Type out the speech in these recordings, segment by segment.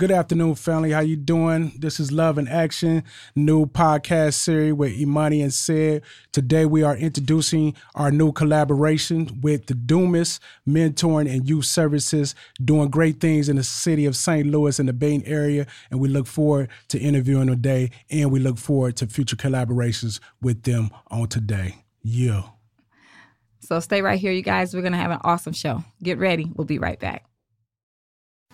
Good afternoon, family. How you doing? This is Love in Action, new podcast series with Imani and Sed. Today we are introducing our new collaboration with the Dumas Mentoring and Youth Services, doing great things in the city of St. Louis and the Baden area. And we look forward to interviewing today, and we look forward to future collaborations with them on today. Yeah. So stay right here, you guys. We're to have an awesome show. Get ready. We'll be right back.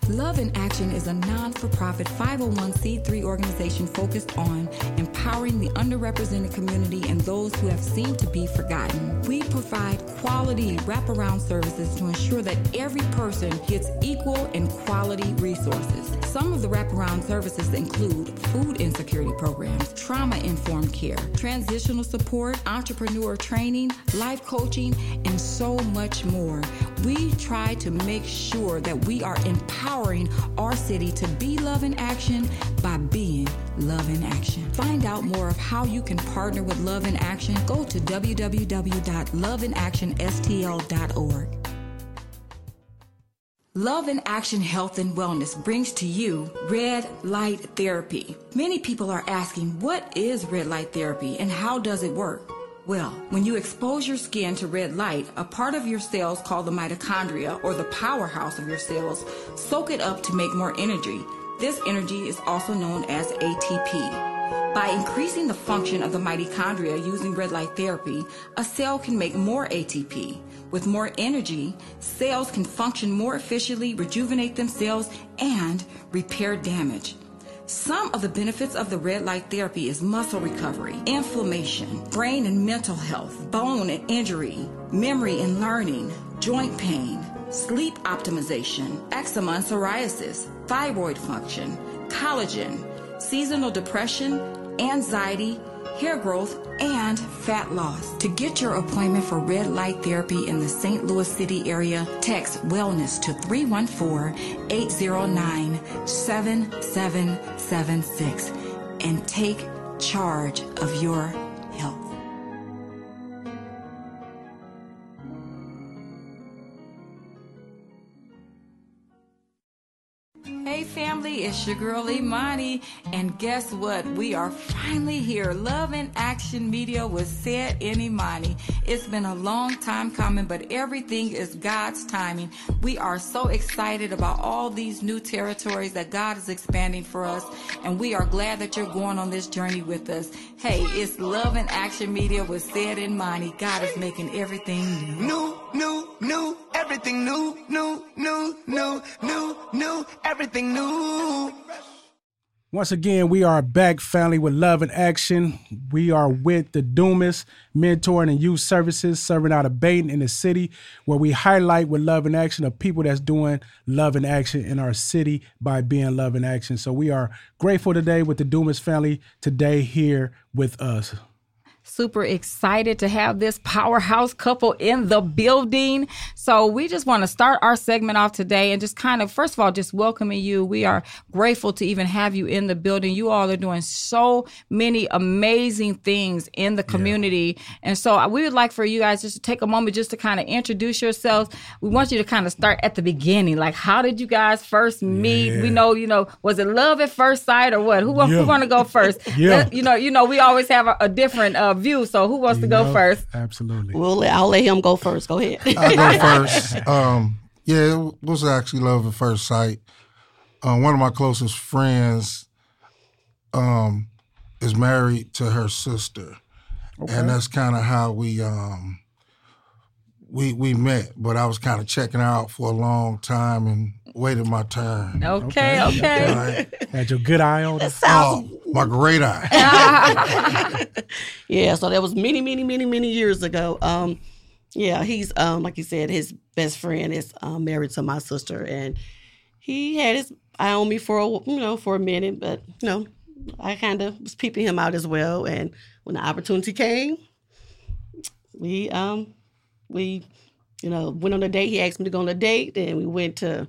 Love in Action is a non for profit 501c3 organization focused on empowering the underrepresented community and those who have seemed to be forgotten. We provide quality wraparound services to ensure that every person gets equal and quality resources. Some of the wraparound services include food insecurity programs, trauma informed care, transitional support, entrepreneur training, life coaching, and so much more. We try to make sure that we are empowering our city to be love in action by being love in action. Find out more of how you can partner with Love in Action. Go to www.loveinaction.stl.org. Love in Action Health and Wellness brings to you red light therapy. Many people are asking, what is red light therapy and how does it work? Well, when you expose your skin to red light, a part of your cells called the mitochondria, or the powerhouse of your cells, soak it up to make more energy. This energy is also known as ATP. By increasing the function of the mitochondria using red light therapy, a cell can make more ATP. With more energy, cells can function more efficiently, rejuvenate themselves, and repair damage. Some of the benefits of the red light therapy is muscle recovery, inflammation, brain and mental health, bone and injury, memory and learning, joint pain, sleep optimization, eczema and psoriasis, thyroid function, collagen, seasonal depression, anxiety, hair growth, and fat loss. To get your appointment for red light therapy in the St. Louis City area, text wellness to 314 809 7776 and take charge of your it's your girl Imani, and guess what? We are finally here. Love and Action Media with Sed and Imani. It's been a long time coming, but everything is God's timing. We are so excited about all these new territories that God is expanding for us, and we are glad that you're going on this journey with us. Hey, it's Love and Action Media with Sed and Imani. God is making everything new. New, new, new, everything new, new, new, new, new, new, everything new. Once again, we are back, family, with Love and Action. We are with the Dumas Mentoring and Youth Services, serving out of Baden in the city, where we highlight with Love and Action of people that's doing Love and Action in our city by being Love and Action. So we are grateful today with the Dumas family today here with us. Super excited to have this powerhouse couple in the building. So, we just want to start our segment off today and just kind of, first of all, just welcoming you. We are grateful to even have you in the building. You all are doing so many amazing things in the community. Yeah. And so, uh, we would like for you guys just to take a moment just to kind of introduce yourselves. We want you to kind of start at the beginning. Like, how did you guys first meet? Yeah. We know, you know, was it love at first sight or what? Who, yeah. who want to go first? yeah. You know, you know, we always have a, a different uh, view. So who wants You to go know, first? Absolutely. Well, I'll let him go first. Go ahead. I'll go first. Um, yeah, it was actually love at first sight. Um, one of my closest friends um, is married to her sister, and that's kind of how we um, we we met. But I was kind of checking her out for a long time and waited my turn. Okay, okay. Right? Had your good eye on us. Oh, my great eye. yeah, so that was many, many, many, many years ago. Um, yeah, he's um, like you said, his best friend is um, married to my sister, and he had his eye on me for a, you know for a minute, but you know, I kind of was peeping him out as well. And when the opportunity came, we um, we you know went on a date. He asked me to go on a date, and we went to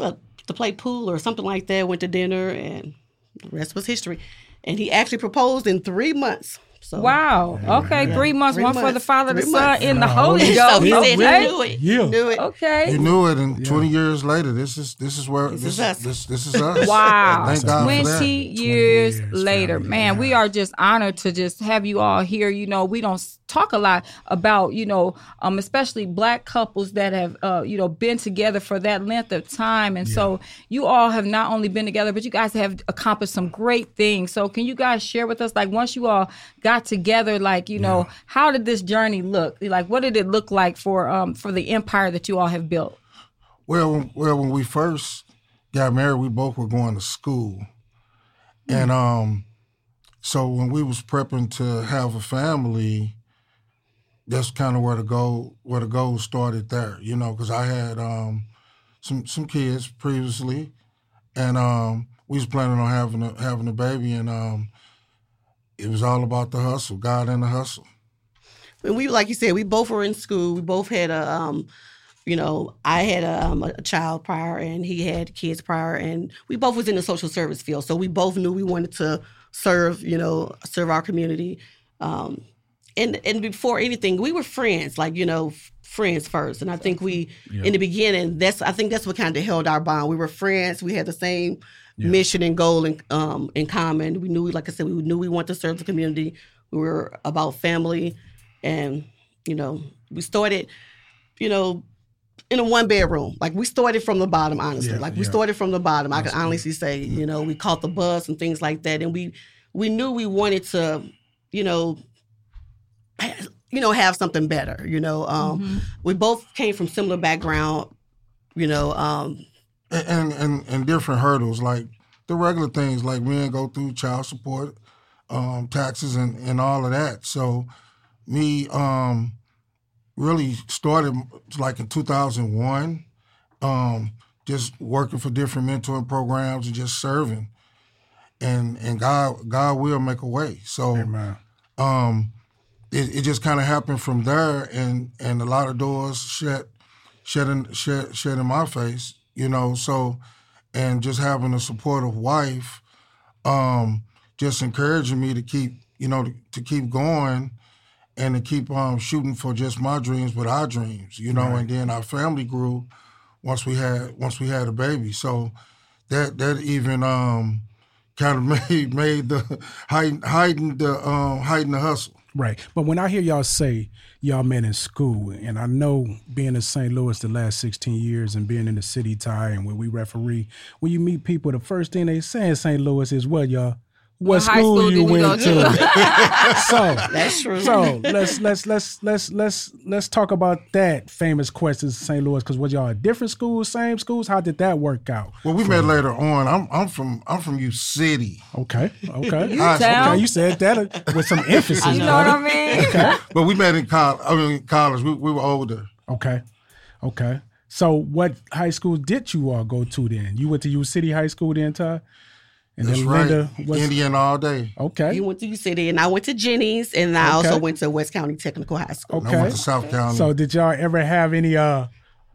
well, to play pool or something like that. Went to dinner, and the rest was history. And he actually proposed in three months. So Wow. Okay. Three months, Three one for the Father, the Son, months. and the Uh, Holy Holy Ghost. So he said he knew it. Yeah. Knew it. Okay. You knew it, and 20 years later, this is this is where this, is is us. this this is us. Wow. Thank God for that. 20 years, years, later. family. Man, we are just honored to just have you all here. You know, we don't s- talk a lot about, you know, um, especially black couples that have, uh, you know, been together for that length of time. And so you all have not only been together, but you guys have accomplished some great things. So can you guys share with us, like, once you all got together, like, you know, how did this journey look? Like, what did it look like for, um, for the empire that you all have built? Well, well, when we first got married, we both were going to school, and um, so when we was prepping to have a family, that's kind of where the goal where the goal started there. You know, because I had um some some kids previously, and um, we was planning on having a having a baby, and um, it was all about the hustle, God and the hustle. And we, like you said, we both were in school. We both had a, um, you know, I had a, um, a child prior, and he had kids prior, and we both was in the social service field. So we both knew we wanted to serve, you know, serve our community. Um, and and before anything, we were friends, like you know, f- friends first. And I think we, in the beginning, that's I think that's what kind of held our bond. We were friends. We had the same mission and goal in um in common. We knew, like I said, we knew we wanted to serve the community. We were about family, and you know, we started, you know, in a one bedroom. Like we started from the bottom, honestly. Yeah, like we yeah. started from the bottom. I can honestly say, you know, we caught the bus and things like that, and we we knew we wanted to, you know, you know, have something better. You know, um, we both came from similar background. You know, um, and and and different hurdles like the regular things like men go through child support um taxes and and all of that so me um really started like in 2001 um just working for different mentoring programs and just serving and and god god will make a way so Amen. um, it, it just kind of happened from there, and and a lot of doors shut, shut in shut, shut in my face, you know. So, and just having a supportive wife, um, just encouraging me to keep, you know, to, to keep going, and to keep um shooting for just my dreams, but our dreams, you know. And then our family grew once we had once we had a baby, so that that even um kind of made made the heighten heightened the um heightened the hustle. Right. But when I hear y'all say y'all met in school, and I know being in St. Louis the last 16 years and being in the city tie and when we referee, when you meet people, the first thing they say in St. Louis is what y'all what high school, school you did you went to?" to. so that's true. so let's let's let's let's let's let's talk about that famous question in St. Louis because was y'all at different schools, same schools? How did that work out? Well, we met later on. I'm I'm from I'm from U City, Okay, okay. High school. town. Okay, you said that uh, with some emphasis. You know what. I mean? but we met in college. I mean, college. We, we were older. Okay. Okay. So what high school did you all go to then? You went to U City High School then, Ty? And That's then right. Was Indian all day. okay. You went to U City, and I went to Jennings, and I also went to West County Technical High School. Okay. I went to South County. So did y'all ever have any uh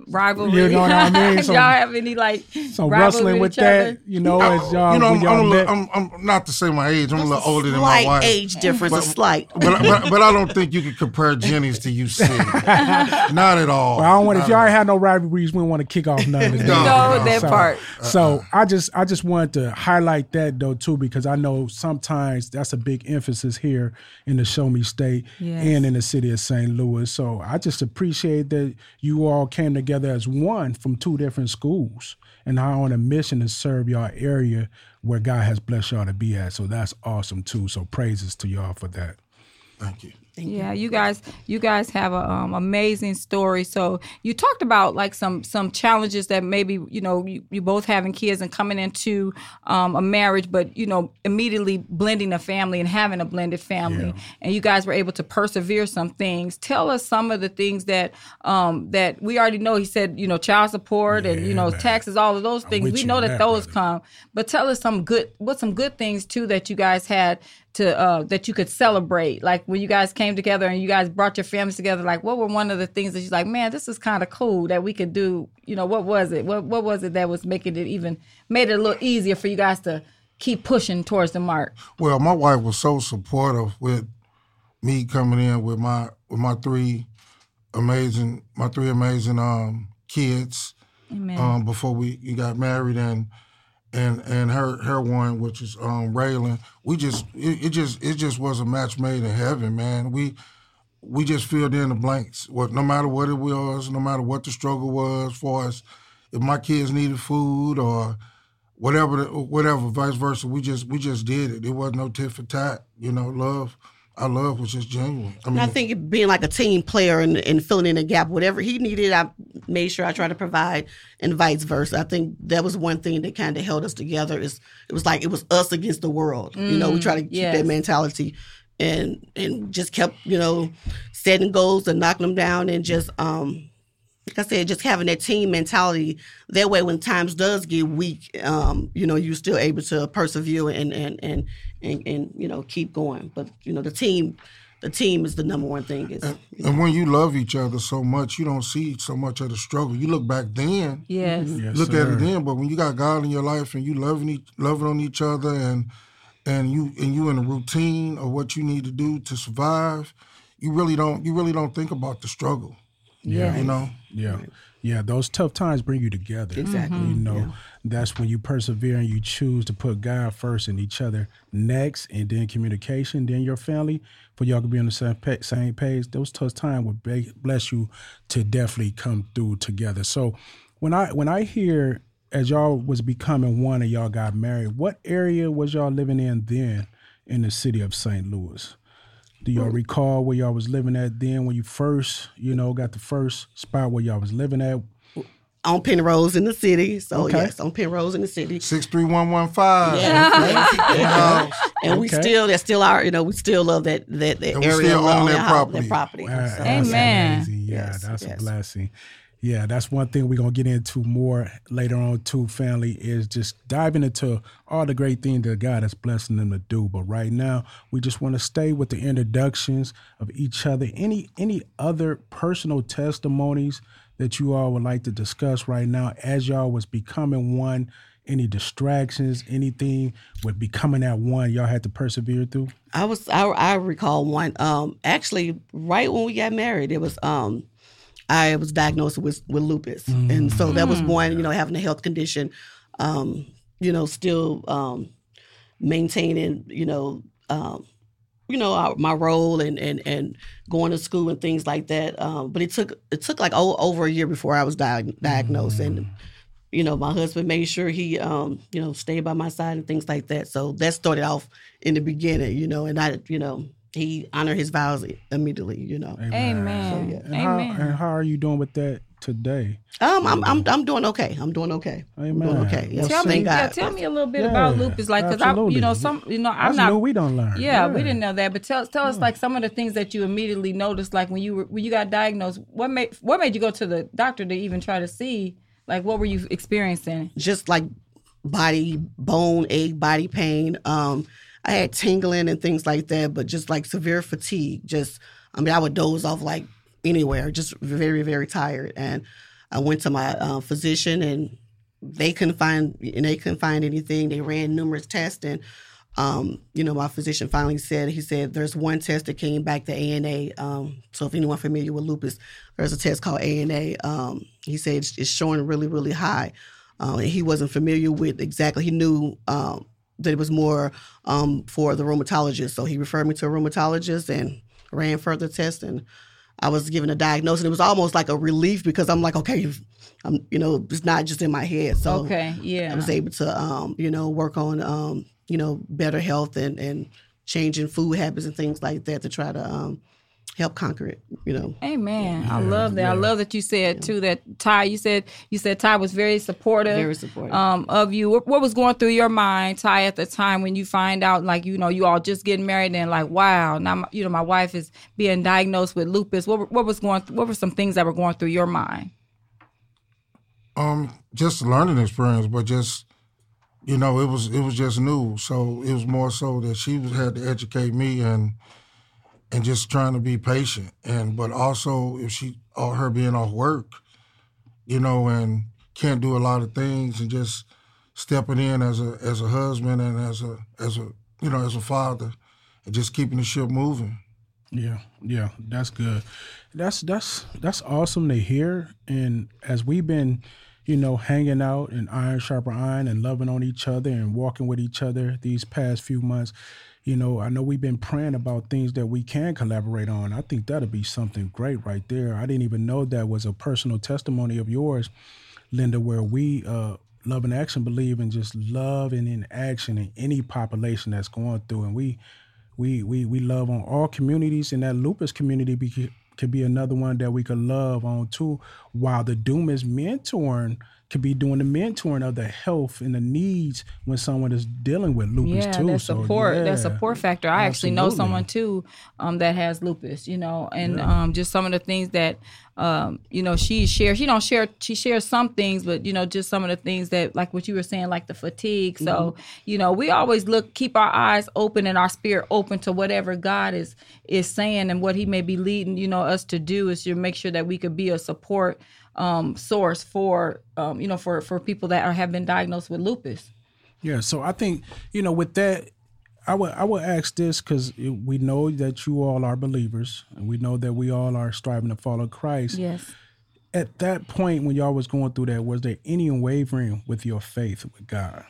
Rivalry. You know what I mean? Y'all have any like some rivalry wrestling with each other? that? You know, as oh, y'all you know, I'm, y'all I'm, met? little, I'm, I'm not to say my age. I'm a little older than my wife. age difference, a slight. But, but but I don't think you could compare Jennings to U City. not at all. Well, I don't want if y'all at ain't had no rivalries, we don't want to kick off none of that. No, No, no. that So- part. So I just I just wanted to highlight that though too because I know sometimes that's a big emphasis here in the Show Me State Yes. and in the city of St. Louis. So I just appreciate that you all came together as one from two different schools and are on a mission to serve y'all area where God has blessed y'all to be at. So that's awesome too. So praises to y'all for that. Thank you. Yeah, you guys, you guys have a um, amazing story. So you talked about like some some challenges that maybe you know you, you both having kids and coming into um, a marriage, but you know immediately blending a family and having a blended family, and you guys were able to persevere some things. Tell us some of the things that um, that we already know. He said you know child support and you know man. taxes, all of those things. We know that that, those brother. come, but tell us some good what some good things too that you guys had to uh, that you could celebrate. Like when you guys came together and you guys brought your families together like what were one of the things that you're like man this is kind of cool that we could do you know what was it? What what was it that was making it even made it a little easier for you guys to keep pushing towards the mark? Well, my wife was so supportive with me coming in with my with my three amazing my three amazing um, kids Amen. um, before we we got married. And and and her her one which is um Raylan we just it, it just it just was a match made in heaven man. We we just filled in the blanks. What no matter what it was no matter what the struggle was for us if my kids needed food or whatever whatever vice versa we just we just did it. It wasn't no tit for tat you know love our love was just genuine I And mean I think being like a team player and, and filling in a gap, whatever he needed, I made sure I tried to provide, and vice versa. I think that was one thing that kind of held us together. Is it was like it was us against the world. you know, we try to keep yes. that mentality, and and just kept you know setting goals and knocking them down, and just um like I said, just having that team mentality. That way, when times does get weak, um, you know, you're still able to persevere and and and and, and you know keep going. But you know, the team, the team is the number one thing. Is and when you love each other so much you don't see so much of the struggle you look back then yes. Yes, look at it then. But when you got God in your life and you loving each, loving on each other and and you and you in a routine of what you need to do to survive, you really don't you really don't think about the struggle. Yeah. You know. Yeah. Yeah, those tough times bring you together. Exactly. You know, that's when you persevere and you choose to put God first and each other next, and then communication, then your family, for y'all to be on the same, pa- same page. Those tough times would be- bless you to definitely come through together. So, when I when I hear as y'all was becoming one and y'all got married, what area was y'all living in then in the city of St. Louis? Do y'all recall where y'all was living at then when you first, you know, got the first spot where y'all was living at? on Penrose in the city. So Okay. yes, on Penrose in the city. Six three one one five. Yeah. and we Okay. still that's still our you know we still love that that, that And we area still own along that property. That property. Uh, So, that's Amen. amazing. Yeah, Yes, that's a blessing. Yeah, that's one thing we're gonna get into more later on too, family, is just diving into all the great things that God is blessing them to do. But right now, we just want to stay with the introductions of each other. Any any other personal testimonies that you all would like to discuss right now as y'all was becoming one? Any distractions, anything with becoming that one y'all had to persevere through? I was I, I recall one um actually right when we got married it was um I was diagnosed with with lupus. And so that was one you know having a health condition um you know still um maintaining you know um you know our, my role and, and and going to school and things like that. Um but it took it took like o- over a year before I was diag- diagnosed. And you know, my husband made sure he, um, you know, stayed by my side and things like that. So that started off in the beginning, you know, and I, you know, he honored his vows immediately, you know. Amen. yeah. And how, Amen. and how are you doing with that today? Um, I'm, I'm, I'm doing okay. I'm doing okay. I'm Amen. doing okay. Yes, Tell me, thank yeah, tell me a little bit Yeah, about lupus, like because I, you know, some, you know, I'm That's not. we don't learn. Yeah, we didn't know that. But tell tell us like some of the things that you immediately noticed, like when you were when you got diagnosed. What made what made you go to the doctor to even try to see, like, what were you experiencing? just like body bone ache, body pain. Um, I had tingling and things like that, but just like severe fatigue. Just I mean, I would doze off like anywhere, just very very tired. And I went to my uh, physician, and they couldn't find and they couldn't find anything. They ran numerous tests, and um, you know, my physician finally said he said there's one test that came back the ANA. Um, so if anyone familiar with lupus, there's a test called ANA. Um, he said it's, it's showing really really high. Uh, he wasn't familiar with exactly. He knew um, that it was more um, for the rheumatologist, so he referred me to a rheumatologist and ran further tests. And I was given a diagnosis. And it was almost like a relief because I'm like, okay, I'm, you know, it's not just in my head. So Okay, yeah. I was able to, um, you know, work on, um, you know, better health and and changing food habits and things like that to try to um, help conquer it. You know. Amen. I love that. I love that you said too that Ty. You said you said Ty was very supportive, Very supportive. um, of you. What, what was going through your mind, Ty, at the time when you find out, like you know, you all just getting married and like, wow, now my, you know my wife is being diagnosed with lupus. What what was going? What were some things that were going through your mind? Um, just a learning experience, but just you know, it was it was just new. So it was more so that she was had to educate me and and just trying to be patient. And but also if she or her being off work, you know, and can't do a lot of things and just stepping in as a as a husband and as a as a you know as a father and just keeping the ship moving. Yeah, yeah, that's good. That's that's that's awesome to hear. And as we've been, you know, hanging out and iron sharper iron and loving on each other and walking with each other these past few months, you know, I know we've been praying about things that we can collaborate on. I think that'll be something great right there. I didn't even know that was a personal testimony of yours, Linda, where we uh love and action believe in just love and in action in any population that's going through and we we we we love on all communities and that lupus community could be another one that we could love on too while the Dumas mentoring could be doing the mentoring of the health and the needs when someone is dealing with lupus yeah, too that So, support, yeah, that support factor. I actually know someone too um, that has lupus, you know, and um, just some of the things that um, you know she shares. She don't share. She shares some things, but you know, just some of the things that, like what you were saying, like the fatigue. So Mm-hmm. you know, we always look, keep our eyes open and our spirit open to whatever God is is saying and what He may be leading, you know, us to do is to make sure that we could be a support um, source for, um, you know, for for people that are have been diagnosed with lupus. Yeah, so I think you know with that, I would I would ask this because we know that you all are believers, and we know that we all are striving to follow Christ. Yes. At that point, when y'all was going through that, was there any wavering with your faith with God?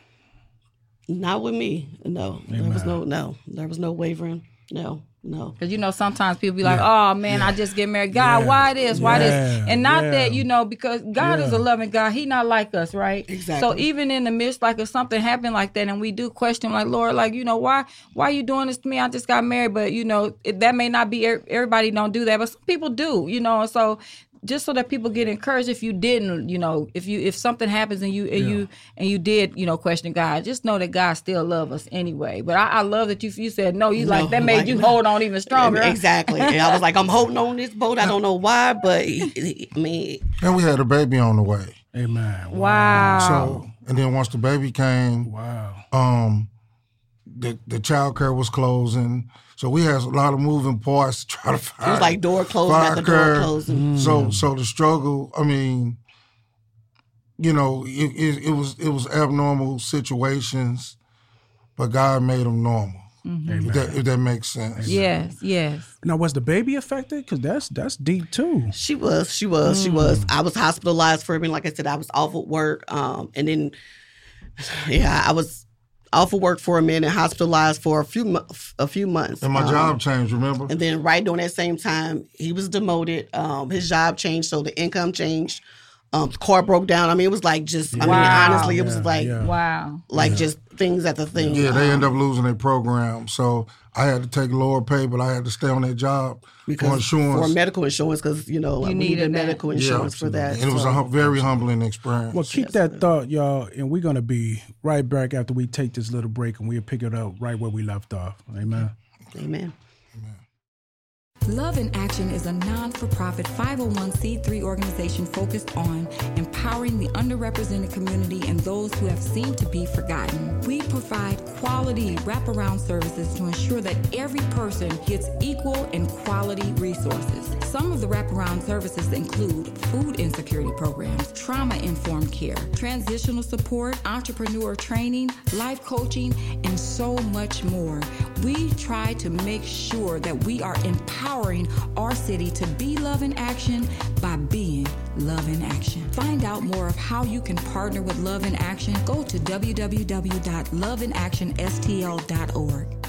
Not with me. No, there was no no. There was no wavering. No, no. Cause you know sometimes people be like, "Oh man, I just get married. God, why this? Why this?" And not Yeah. that you know, because God is a loving God. He not like us, right? Exactly. So even in the midst, like if something happened like that, and we do question, like Lord, like you know, why, why you doing this to me? I just got married, but you know, it, that may not be er- everybody don't do that, but some people do, you know. And so just so that people get encouraged, if you didn't, you know, if you if something happens and you and you and you did, you know, question God, just know that God still love us anyway. But I, I love that you you said no. You like that made like- you hold on even stronger. Exactly. And I was like, I'm holding on this boat. I don't know why, but he- he- I mean, And we had a baby on the way. Amen. Wow. So and then once the baby came, Wow. um, the the child care was closing. So we had a lot of moving parts to try to find. it was like door closing fire after door care. closing. Mm. So so the struggle. I mean, you know, it, it, it was it was abnormal situations, but God made them normal. Mm-hmm. If, that, if that makes sense. Yes, yes. Now, was the baby affected? Because that's that's deep too. She was, she was, she was. Mm. I was hospitalized for I mean, like I said, I was off at work. Um, and then yeah, I was off of work for a minute, hospitalized for a few a few months. And my Um, job changed. Remember? And then right during that same time, he was demoted. Um, his job changed, so the income changed. Um, car broke down. I mean, it was like just. I mean, Wow. honestly, it was like yeah. Wow. like just things at the thing. Yeah, they Um, end up losing their program. So I had to take lower pay, but I had to stay on that job for because insurance. for medical insurance because you know You we needed needed that. medical Yeah, insurance for that. And it was so- a hum- very humbling experience. Well, keep that thought, y'all, and we're gonna be right back after we take this little break, and we'll pick it up right where we left off. Amen. Amen. Love in Action is a non for profit 501c3 organization focused on empowering the underrepresented community and those who have seemed to be forgotten. We provide quality wraparound services to ensure that every person gets equal and quality resources. Some of the wraparound services include food insecurity programs, trauma informed care, transitional support, entrepreneur training, life coaching, and so much more. We try to make sure that we are empowering our city to be love in action by being love in action. Find out more of how you can partner with Love in Action. Go to www.loveinaction.stl.org.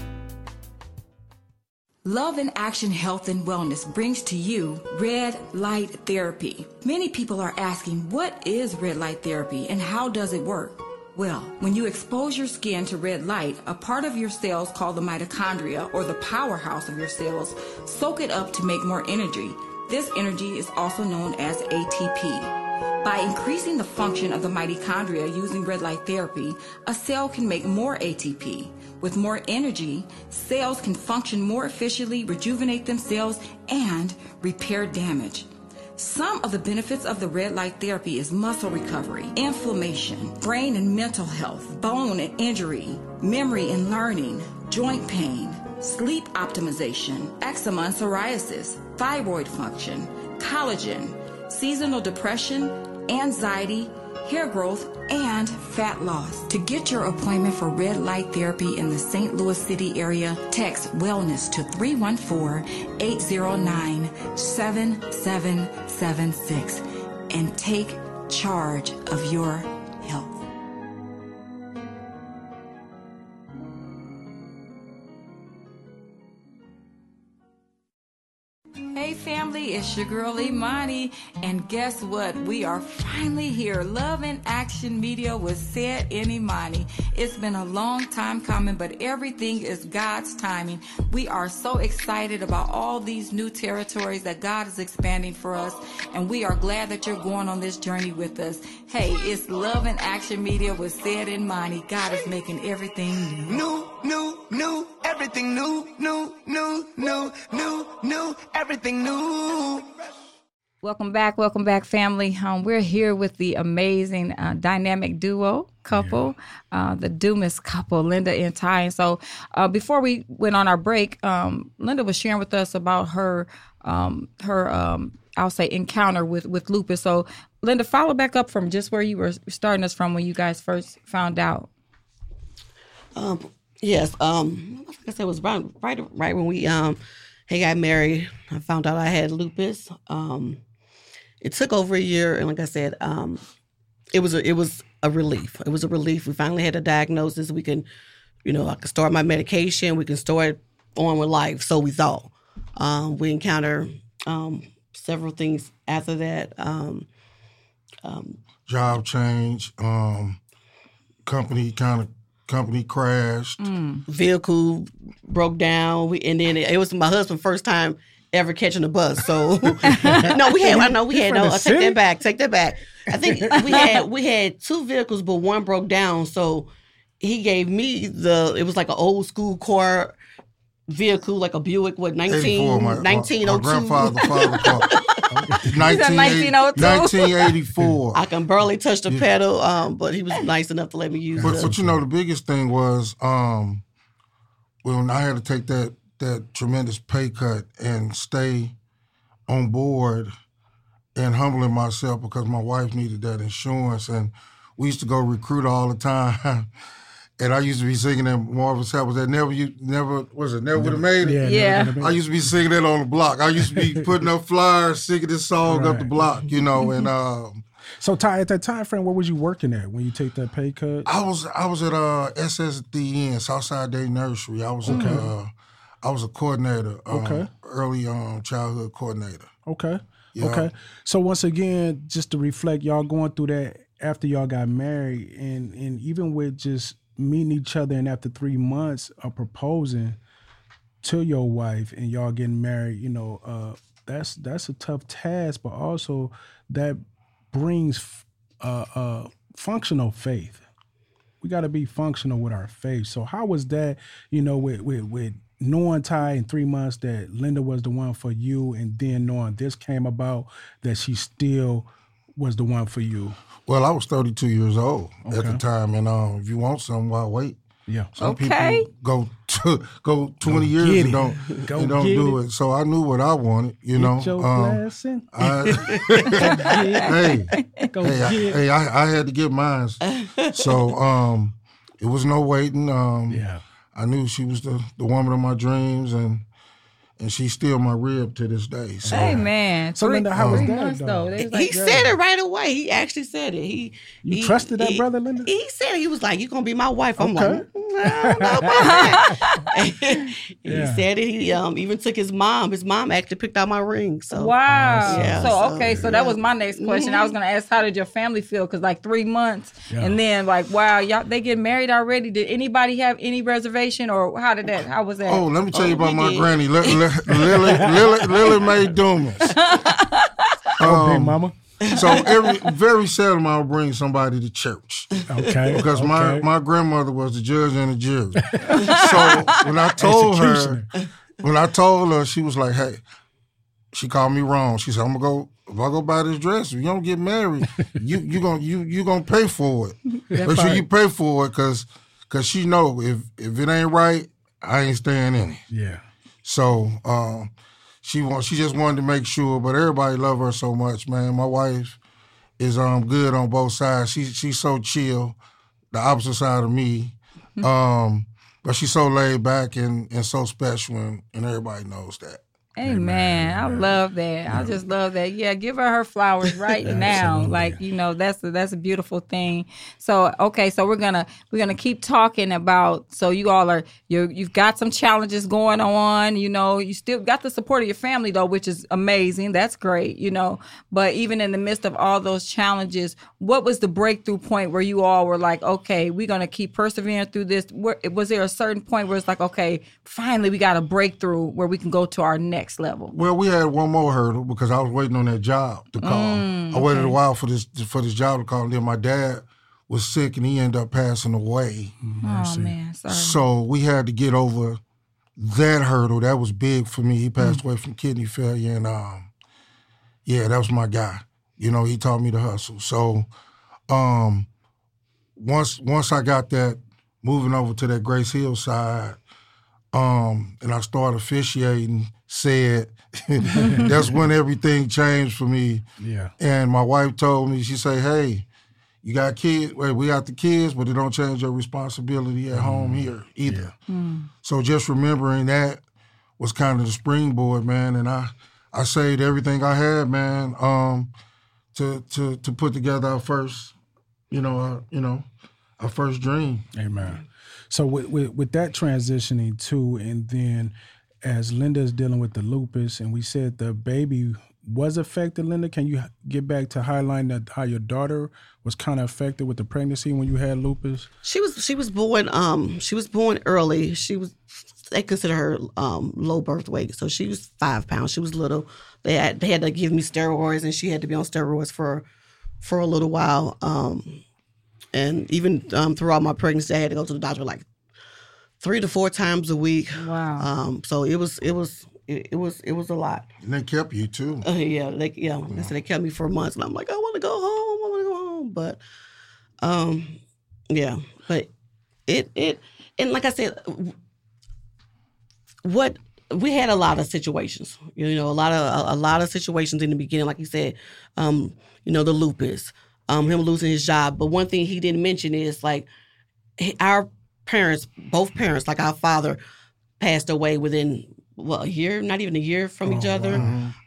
Love in Action Health and Wellness brings to you red light therapy. Many people are asking, what is red light therapy and how does it work? Well, when you expose your skin to red light, a part of your cells called the mitochondria or the powerhouse of your cells soak it up to make more energy. This energy is also known as ATP. By increasing the function of the mitochondria using red light therapy, a cell can make more ATP. With more energy, cells can function more efficiently, rejuvenate themselves, and repair damage. Some of the benefits of the red light therapy is muscle recovery, inflammation, brain and mental health, bone and injury, memory and learning, joint pain, sleep optimization, eczema and psoriasis, thyroid function, collagen, seasonal depression, anxiety, hair growth, and fat loss. To get your appointment for red light therapy in the St. Louis City area, text wellness to 314-809-7776 and take charge of your family, it's your girl Imani, and guess what? We are finally here. Love and Action Media was Sed in Imani. It's been a long time coming, but everything is God's timing. We are so excited about all these new territories that God is expanding for us, and we are glad that you're going on this journey with us. Hey, it's Love and Action Media was Sed in Imani. God is making everything new. New, new, new, everything new, new, new, new, new, new, everything new. Welcome back, welcome back, family. Um, we're here with the amazing uh, dynamic duo couple, uh, the Dumas couple, Linda and Ty. And so, uh, before we went on our break, um, Linda was sharing with us about her um, her um, I'll say encounter with with lupus. So, Linda, follow back up from just where you were starting us from when you guys first found out. Um, yes. Um, like I said, it was right, right, right when we um had got married. I found out I had lupus. Um, it took over a year, and like I said, um, it was a, it was a relief. It was a relief. We finally had a diagnosis. We can, you know, I could start my medication. We can start on with life. So we thought. Um, we encounter um, several things after that. Um, Job change, um, company kind of company crashed. vehicle broke down. We and then it, it was my husband's first time ever catching a bus. So no, we had I know we had from no the uh, take that back, take that back. I think we had we had two vehicles, but one broke down. So he gave me the it was like an old school car vehicle, like a Buick, what 19, 84, my, my, my 1902. grandfather father car. 1980 1984. I can barely touch the pedal, um, but he was nice enough to let me use But, it. but you know, the biggest thing was um, when I had to take that that tremendous pay cut and stay on board and humbling myself because my wife needed that insurance, and we used to go recruit all the time. And I used to be singing that Marvin Sapp was that never you never was it never would have made it. Yeah, Yeah. never gonna I used to be singing that on the block. I used to be putting up flyers, singing this song up the block, you know. And um, So, Ty, at that time frame, where was you working at when you take that pay cut? I was I was at uh SSDN Southside Day Nursery. I was a uh, I was a coordinator. Um, Okay. Early um childhood coordinator. Okay. Yeah. Okay. So once again, just to reflect, y'all going through that after y'all got married, and and even with just meeting each other, and after three months of proposing to your wife, and y'all getting married, you know, uh, that's that's a tough task, but also that brings uh, uh, functional faith. We got to be functional with our faith. So how was that? You know, with with with knowing Ty in three months that Linda was the one for you, and then knowing this came about that she still was the one for you. Well, I was 32 years old at the time, and um, if you want something, why wait? Yeah. Some Okay. people go to, go 20 years get and don't Go and don't do it. it. So I knew what I wanted, you know. Get your Um. I, hey, Go hey, I, it. hey, I, I had to get mine. So um, it was no waiting. Um, Yeah. I knew she was the, the woman of my dreams, and and she's still my rib to this day. So Hey man, So, three, Linda, how was three that, months though? though. They was he said it right away. He actually said it. He You he- trusted that he- brother, Linda? He said it. He was like, "You're gonna be my wife?" I'm Okay. like, "Mm, I don't know about that." he Yeah. said it. He um even took his mom. His mom actually picked out my ring. So Wow. Yeah, so, so, okay, so that was my next question. I was gonna ask, how did your family feel? Because like three months, Yeah. and then like, wow, y'all they get married already. Did anybody have any reservation, or how did that? How was that? Oh, let me tell you Oh, about my did. granny, Li- Li- Lily, Lily, Lily Mae Dumas. Oh, Um, Mama. So every very seldom I'll bring somebody to church Okay. because my, okay. my grandmother was the judge and the jury. so when I told her, when I told her, she was like, "Hey," she called me wrong. She said, "I'm gonna go." If I go buy this dress, if you don't get married, you you gonna you you gonna pay for it. Make sure you pay for it, cause cause she know if if it ain't right, I ain't staying in it. Yeah. So um, she want she just wanted to make sure, but everybody love her so much, man. My wife is um good on both sides. She she's so chill, the opposite side of me. Um, but she's so laid back and, and so special, and, and everybody knows that. Amen. I love that. I just love that. Yeah, give her her flowers right now. Like you know, that's a, that's a beautiful thing. So okay, so we're gonna we're gonna keep talking about. So you all are you you've got some challenges going on. You know, you still got the support of your family though, which is amazing. That's great. You know, but even in the midst of all those challenges, what was the breakthrough point where you all were like, okay, we're gonna keep persevering through this? Where, was there a certain point where it's like, okay, finally we got a breakthrough where we can go to our next level? Well, we had one more hurdle because I was waiting on that job to call. I waited a while for this for this job to call. And then my dad was sick and he ended up passing away. Oh man, sorry. So we had to get over that hurdle. That was big for me. He passed away from kidney failure, and um, yeah, that was my guy. You know, he taught me to hustle. So um, once once I got that moving over to that Grace Hill side, um, and I started officiating, said that's when everything changed for me. Yeah. And my wife told me, she said, "Hey, you got kids. Wait, we got the kids, but it don't change your responsibility at home here either." So just remembering that was kind of the springboard, man. And I, I saved everything I had, man, um, to to to put together our first, you know, our, you know, our first dream. Amen. So with, with with that transitioning too, and then as Linda is dealing with the lupus, and we said the baby was affected. Linda, can you get back to highlighting that how your daughter was kind of affected with the pregnancy when you had lupus? She was she was born um she was born early. She was they consider her um low birth weight, so she was five pounds. She was little. They had they had to give me steroids, and she had to be on steroids for for a little while. Um, and even um, throughout my pregnancy, I had to go to the doctor like three to four times a week. Wow. Um, so it was it was it, it was it was a lot. And they kept you too. Uh, yeah, they yeah. They said they kept me for months, and I'm like, I want to go home. I want to go home. But, um, yeah, but it it and like I said, what we had a lot of situations. You know, a lot of a, a lot of situations in the beginning, like you said, um, you know, the lupus, um, him losing his job. But one thing he didn't mention is like our parents, both parents, like our father, passed away within well a year, not even a year from each other.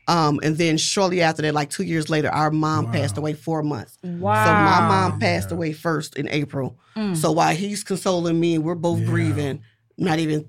Um, and then shortly after that, like two years later, our mom passed away four months. Wow. So my mom passed away first in April. So while he's consoling me and we're both grieving, not even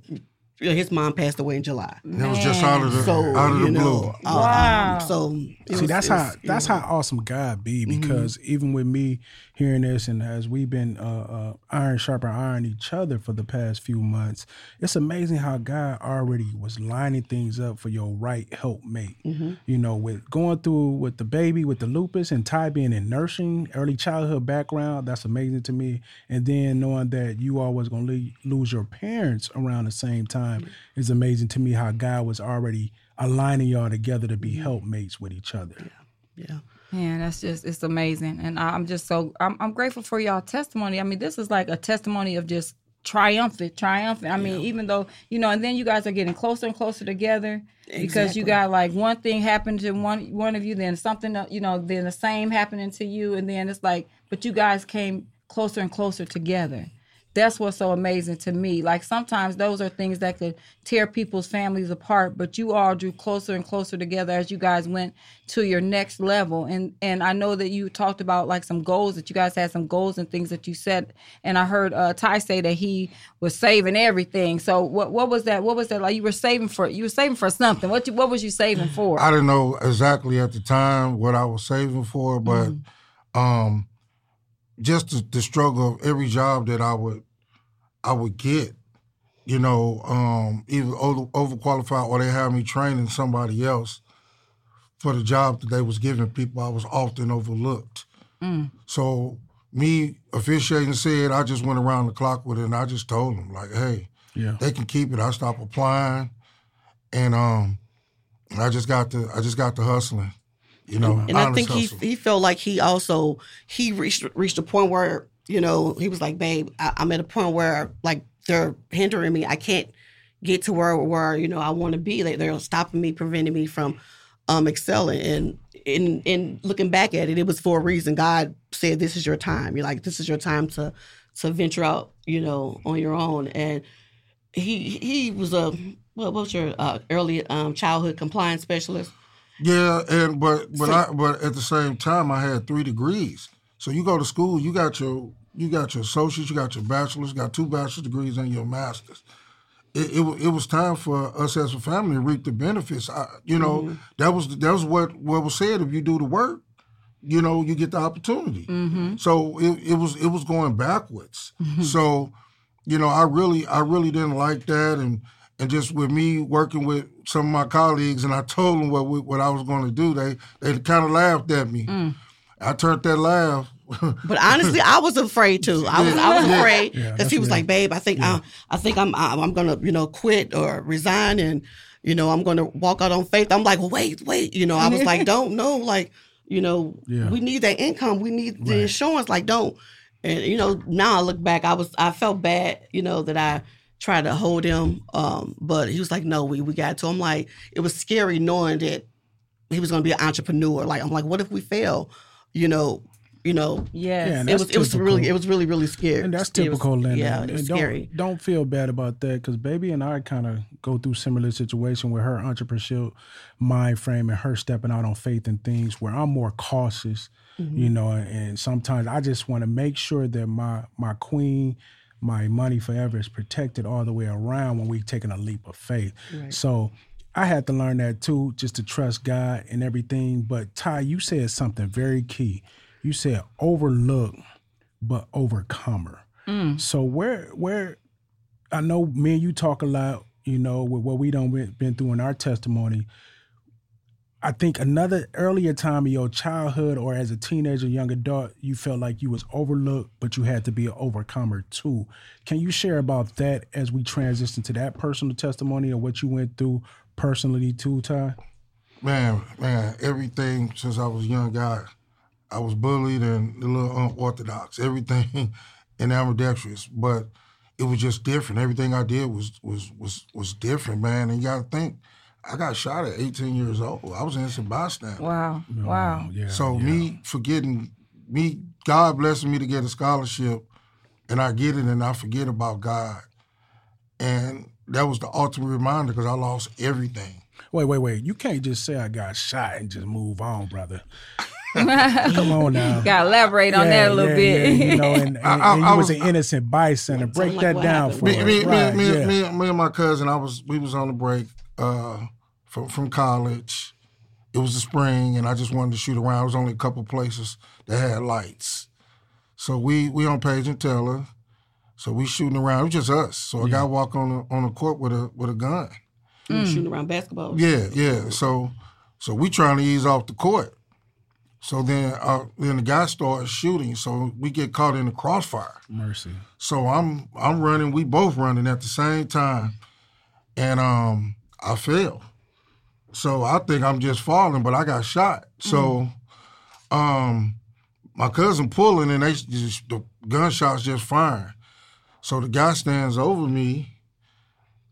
you know, his mom passed away in July. And it was just out of the So out of the you blue. know, uh, Wow. um, so it See, was- that's was, how that's know, how awesome God be. Mm-hmm. Because even with me hearing this, and as we've been uh, uh, iron sharper iron each other for the past few months, it's amazing how God already was lining things up for your right helpmate. Mm-hmm. You know, with going through with the baby with the lupus and Ty being in nursing, early childhood background, that's amazing to me. And then knowing that you always gonna le- lose your parents around the same time Mm-hmm. is amazing to me. How God was already aligning y'all together to Mm-hmm. be helpmates with each other. yeah. Man, that's just it's amazing, and I- I'm just so I'm, I'm grateful for y'all testimony. I mean, this is like a testimony of just triumphant, triumphant. I mean, even though you know, and then you guys are getting closer and closer together because you got like one thing happened to one one of you, then something uh, you know, then the same happening to you, and then it's like, but you guys came closer and closer together. That's what's so amazing to me. Like sometimes those are things that could tear people's families apart, but you all drew closer and closer together as you guys went to your next level. And and I know that you talked about like some goals that you guys had some goals and things that you set. And I heard uh, Ty say that he was saving everything. So what what was that? What was that like? You were saving for you were saving for something. What you, what was you saving for? I didn't know exactly at the time what I was saving for, but um, just the, the struggle of every job that I would I would get, you know, um, either over, overqualified or they had me training somebody else for the job that they was giving people. I was often overlooked. So me officiating said I just went around the clock with it, and I just told them like, hey, Yeah. they can keep it. I stopped applying, and um, I just got to I just got to hustling, you know. and I honest think he he felt like he also he reached reached a point where you know he was like, babe, I, I'm at a point where like they're hindering me. I can't get to where where you know I want to be. Like they're stopping me, preventing me from um, excelling. And in in looking back at it, it was for a reason. God said, "This is your time. You're like, this is your time to to venture out, you know, on your own." And he he was a what was your uh, early um, childhood compliance specialist? Yeah, and but but I but at the same time I had three degrees. So you go to school, you got your you got your associates, you got your bachelor's, got two bachelor's degrees and your master's. It, it, it was time for us as a family to reap the benefits. I, you know, mm-hmm. that was that was what what was said. If you do the work, you know, you get the opportunity. Mm-hmm. So it, it was it was going backwards. Mm-hmm. So, you know, I really I really didn't like that, and and just with me working with some of my colleagues, and I told them what we- what I was going to do. They they kind of laughed at me. Mm. I turned that laugh. But honestly, I was afraid too. I was I was Yeah. afraid because that's he was real. like, "Babe, I think I, I think I'm I'm I'm gonna you know quit or resign and you know I'm gonna walk out on faith." I'm like, "Wait, wait," you know. I was like, "Don't no, like you know, Yeah. we need that income, we need the Right. insurance, like don't." And you know, now I look back, I was I felt bad, you know, that I tried to hold him, um, but he was like, "No, we we got to." I'm like, it was scary knowing that he was gonna be an entrepreneur. Like I'm like, what if we fail? You know, you know, Yes. Yeah, it that's was it was really it was really really scary. And that's It was- typical, Linda. Yeah, and it don't, scary. Don't feel bad about that because baby and I kind of go through similar situation with her entrepreneurship mind frame and her stepping out on faith and things where I'm more cautious, Mm-hmm. you know, and sometimes I just want to make sure that my my queen, my money forever is protected all the way around when we're taking a leap of faith. So I had to learn that too, just to trust God and everything. But Ty, you said something very key. You said overlook but overcomer. Mm. So where where I know me and you talk a lot, you know, with what we done been through in our testimony. I think another earlier time of your childhood or as a teenager, young adult, you felt like you was overlooked, but you had to be an overcomer too. Can you share about that as we transition to that personal testimony of what you went through personally too, Ty? Man, man, everything since I was a young guy, I was bullied and a little unorthodox. Everything and ambidextrous, but it was just different. Everything I did was was was was different, man. And you got to think, I got shot at 18 years old. I was an innocent bystander. Wow. Wow. Yeah. So yeah. me forgetting, me God blessing me to get a scholarship, and I get it and I forget about God, and that was the ultimate reminder because I lost everything. Wait, wait, wait. You can't just say I got shot and just move on, brother. Come on now. Gotta elaborate on that a little yeah, bit. yeah, you know, and, and, I- and I was, was- an innocent bystander. Break like that down happened. for Me, us. me, right, me, yeah. me, me, me and my cousin, I was we was on the break uh, from from college. It was the spring, and I just wanted to shoot around. There was only a couple places that had lights, so we we on Page and Taylor. So we shooting around. It was just us. So a guy walk on the on the court with a with a gun. We were shooting around basketball. Yeah, yeah. So so we trying to ease off the court. So then uh, then the guy starts shooting. So we get caught in the crossfire. Mercy. So I'm I'm running, we both running at the same time. And um I fell. So I think I'm just falling, but I got shot. So um my cousin pulling and they just the gunshots just firing. So the guy stands over me.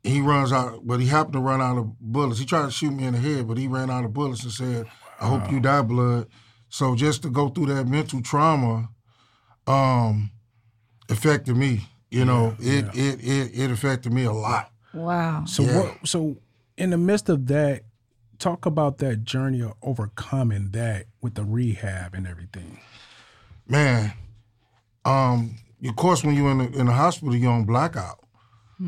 He runs out, but he happened to run out of bullets. He tried to shoot me in the head, but he ran out of bullets and said, I hope you die, blood. So just to go through that mental trauma, um, affected me. You know, it, it it it affected me a lot. Wow. So Yeah. what so in the midst of that, talk about that journey of overcoming that with the rehab and everything. Man, um, of course, when you're in the, in the hospital, you're on blackout,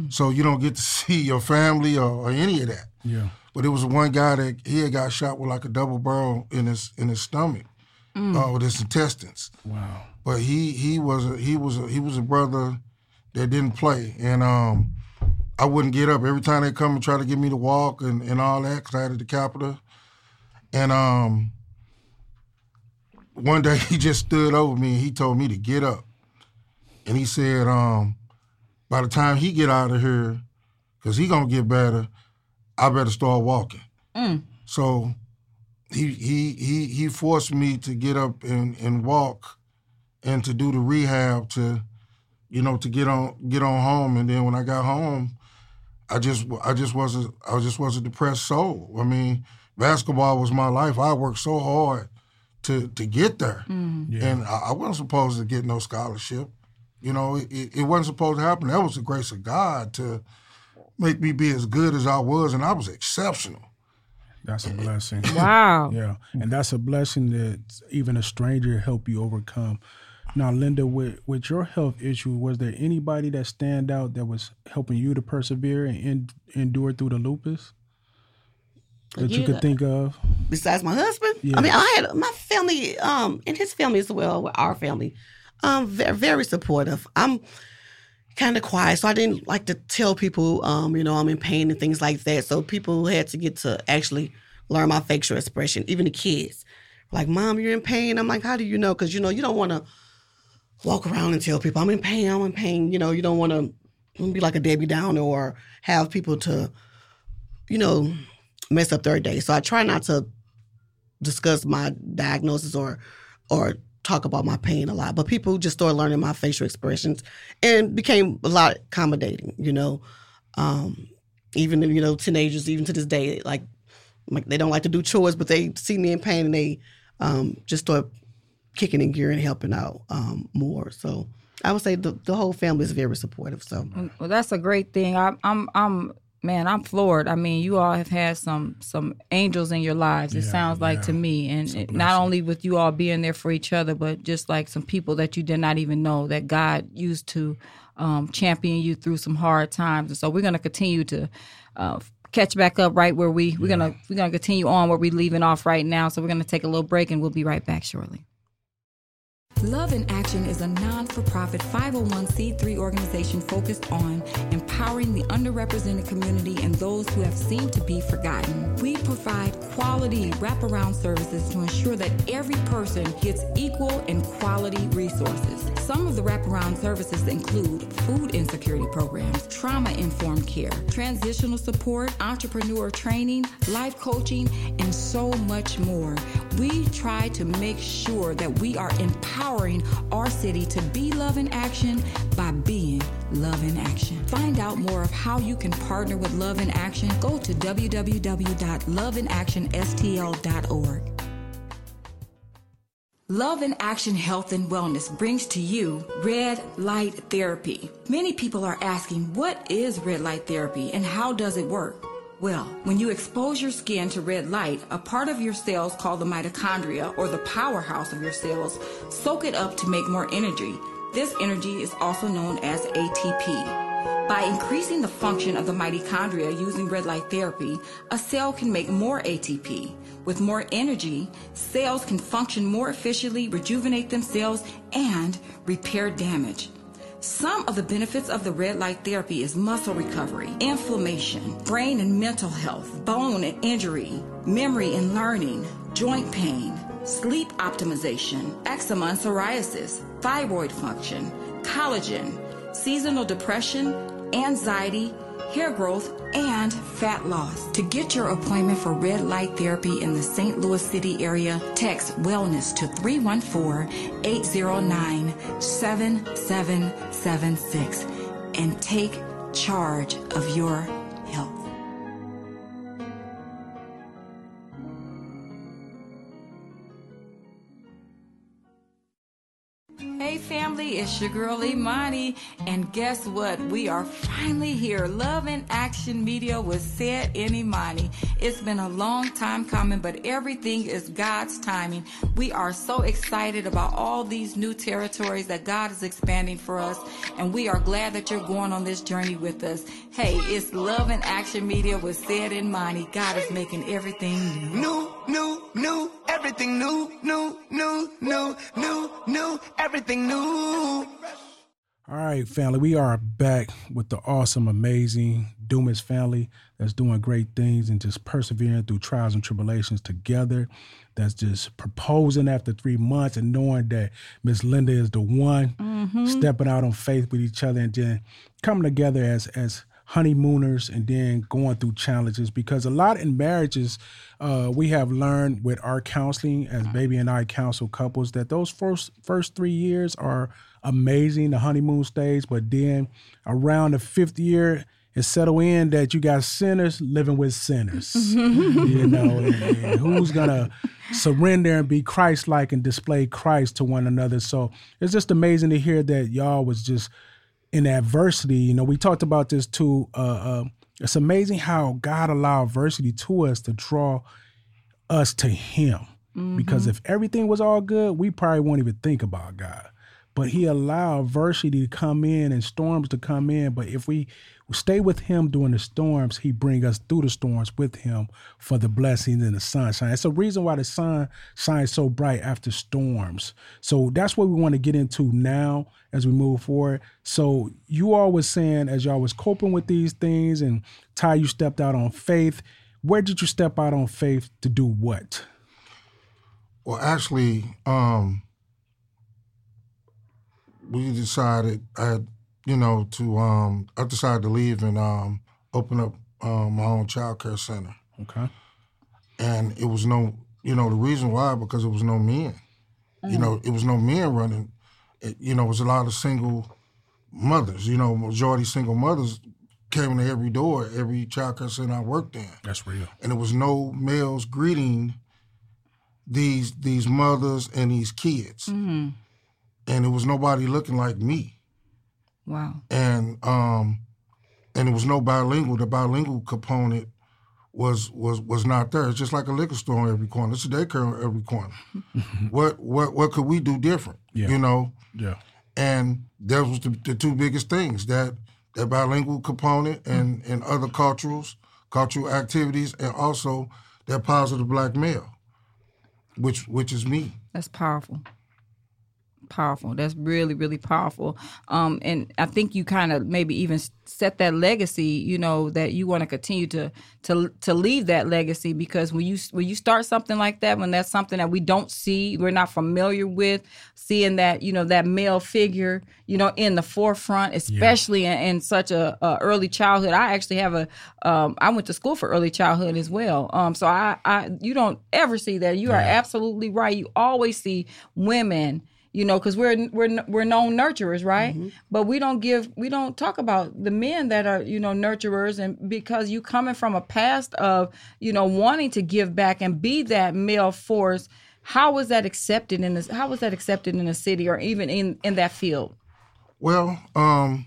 so you don't get to see your family or, or any of that. Yeah. But it was one guy that he had got shot with like a double barrel in his in his stomach, uh, with his intestines. Wow. But he he was a, he was a, he was a brother that didn't play, and um, I wouldn't get up. Every time they come and try to get me to walk and, and all that because I had a decapitor, and um, one day he just stood over me and he told me to get up, and he said, um, by the time he get out of here, cause he gonna get better, I better start walking. So he he he he forced me to get up and, and walk and to do the rehab to you know to get on get on home. And then when I got home I just I just was a I just was a depressed soul. I mean, basketball was my life. I worked so hard to to get there, mm. and I, I wasn't supposed to get no scholarship. You know, it, it wasn't supposed to happen. That was the grace of God to make me be as good as I was, and I was exceptional. That's a blessing. Wow. Yeah, and that's a blessing that even a stranger help you overcome. Now, Linda, with with your health issue, was there anybody that stand out that was helping you to persevere and en- endure through the lupus that you Yeah. could think of? besides my husband. I mean, I had my family, um, and his family as well, with our family, um, very, very supportive. I'm kind of quiet, so I didn't like to tell people, um, you know, I'm in pain and things like that. So people had to get to actually learn my facial expression, even the kids. Like, mom, you're in pain. I'm like, how do you know? Because you know, you don't want to walk around and tell people I'm in pain. I'm in pain. You know, you don't want to be like a Debbie Downer or have people to, you know, mess up their day. So I try not to discuss my diagnosis or or talk about my pain a lot. But people just started learning my facial expressions and became a lot accommodating, you know. Um, even you know, teenagers, even to this day, like like they don't like to do chores, but they see me in pain and they um, just start kicking in gear and helping out um, more. So I would say the, the whole family is very supportive. So Well, that's a great thing. I'm, I'm, I'm, man, I'm floored. I mean, you all have had some, some angels in your lives. It sounds like to me, and it, not only with you all being there for each other, but just like some people that you did not even know that God used to um, champion you through some hard times. And so we're going to continue to. Uh, catch back up right where we we're gonna we're gonna continue on where we're leaving off right now so we're gonna take a little break and we'll be right back shortly Love in Action is a non for profit 501c3 organization focused on empowering the underrepresented community and those who have seemed to be forgotten. We provide quality wraparound services to ensure that every person gets equal and quality resources. Some of the wraparound services include food insecurity programs, trauma informed care, transitional support, entrepreneur training, life coaching, and so much more. We try to make sure that we are empowering our city to be love in action by being love in action. Find out more of how you can partner with Love in Action. Go to www.loveinactionstl.org. Love in Action Health and Wellness brings to you red light therapy. Many people are asking, what is red light therapy and how does it work? Well, when you expose your skin to red light, a part of your cells called the mitochondria or the powerhouse of your cells soak it up to make more energy. This energy is also known as ATP. By increasing the function of the mitochondria using red light therapy, a cell can make more ATP. With more energy, cells can function more efficiently, rejuvenate themselves, and repair damage. Some of the benefits of the red light therapy is muscle recovery, inflammation, brain and mental health, bone and injury, memory and learning, joint pain, sleep optimization, eczema and psoriasis, thyroid function, collagen, seasonal depression, anxiety, hair growth, and fat loss. To get your appointment for red light therapy in the St. Louis City area, text wellness to 314-809-7776 and take charge of your family, it's your girl Imani, and guess what? We are finally here. Love in Action Media was Sed in Imani. It's been a long time coming, but everything is God's timing. We are so excited about all these new territories that God is expanding for us, and we are glad that you're going on this journey with us. Hey, it's Love in Action Media was Sed in Imani. God is making everything new. New, new, new, everything new, new, new, new, new, new, everything new. All right, family, we are back with the awesome, amazing Dumas family that's doing great things and just persevering through trials and tribulations together. That's just proposing after three months and knowing that Miss Linda is the one, mm-hmm. stepping out on faith with each other and then coming together as as honeymooners and then going through challenges because a lot in marriages uh, we have learned with our counseling as baby and i counsel couples that those first first three years are amazing the honeymoon stage but then around the fifth year and settle in that you got sinners living with sinners. you know, and, and who's gonna surrender and be Christ-like and display Christ to one another. So it's just amazing to hear that y'all was just in adversity. You know, we talked about this too. Uh, uh, it's amazing how God allowed adversity to us to draw us to Him. Because if everything was all good, we probably won't even think about God. But He allowed adversity to come in and storms to come in. But if we stay with Him during the storms, He bring us through the storms with Him for the blessings and the sunshine. It's a reason why the sun shines so bright after storms. So that's what we want to get into now as we move forward. So you all was saying as y'all was coping with these things, and Ty, you stepped out on faith. Where did you step out on faith to do what? Well, actually, um, we decided, I had, you know, to um, I decided to leave and um, open up um, my own child care center. Okay. and it was no you know the reason why because it was no men. You know it was no men running it, you know it was a lot of single mothers. You know majority single mothers came to every door every child care center i worked in. That's real. and there was no males greeting these these mothers and these kids. And there was nobody looking like me Wow. and um and there was no bilingual the bilingual component was was was not there it's just like a liquor store on every corner it's a daycare on every corner what what what could we do different Yeah. you know Yeah. and that was the, the two biggest things that that bilingual component and and other culturals cultural activities and also that positive black male which which is me That's powerful. Powerful. That's really, really powerful. Um, and I think you kind of maybe even set that legacy. You know that you want to continue to to to leave that legacy because when you when you start something like that, when that's something that we don't see, we're not familiar with, seeing that you know that male figure, you know, in the forefront, especially in, in such a, a early childhood. I actually have a um, I went to school for early childhood as well. Um, so I, I you don't ever see that. You are absolutely right. You always see women you know because we're we're we're known nurturers right? But we don't give we don't talk about the men that are you know nurturers and because you coming from a past of you know wanting to give back and be that male force how was that accepted in this how was that accepted in the city or even in in that field? Well, um,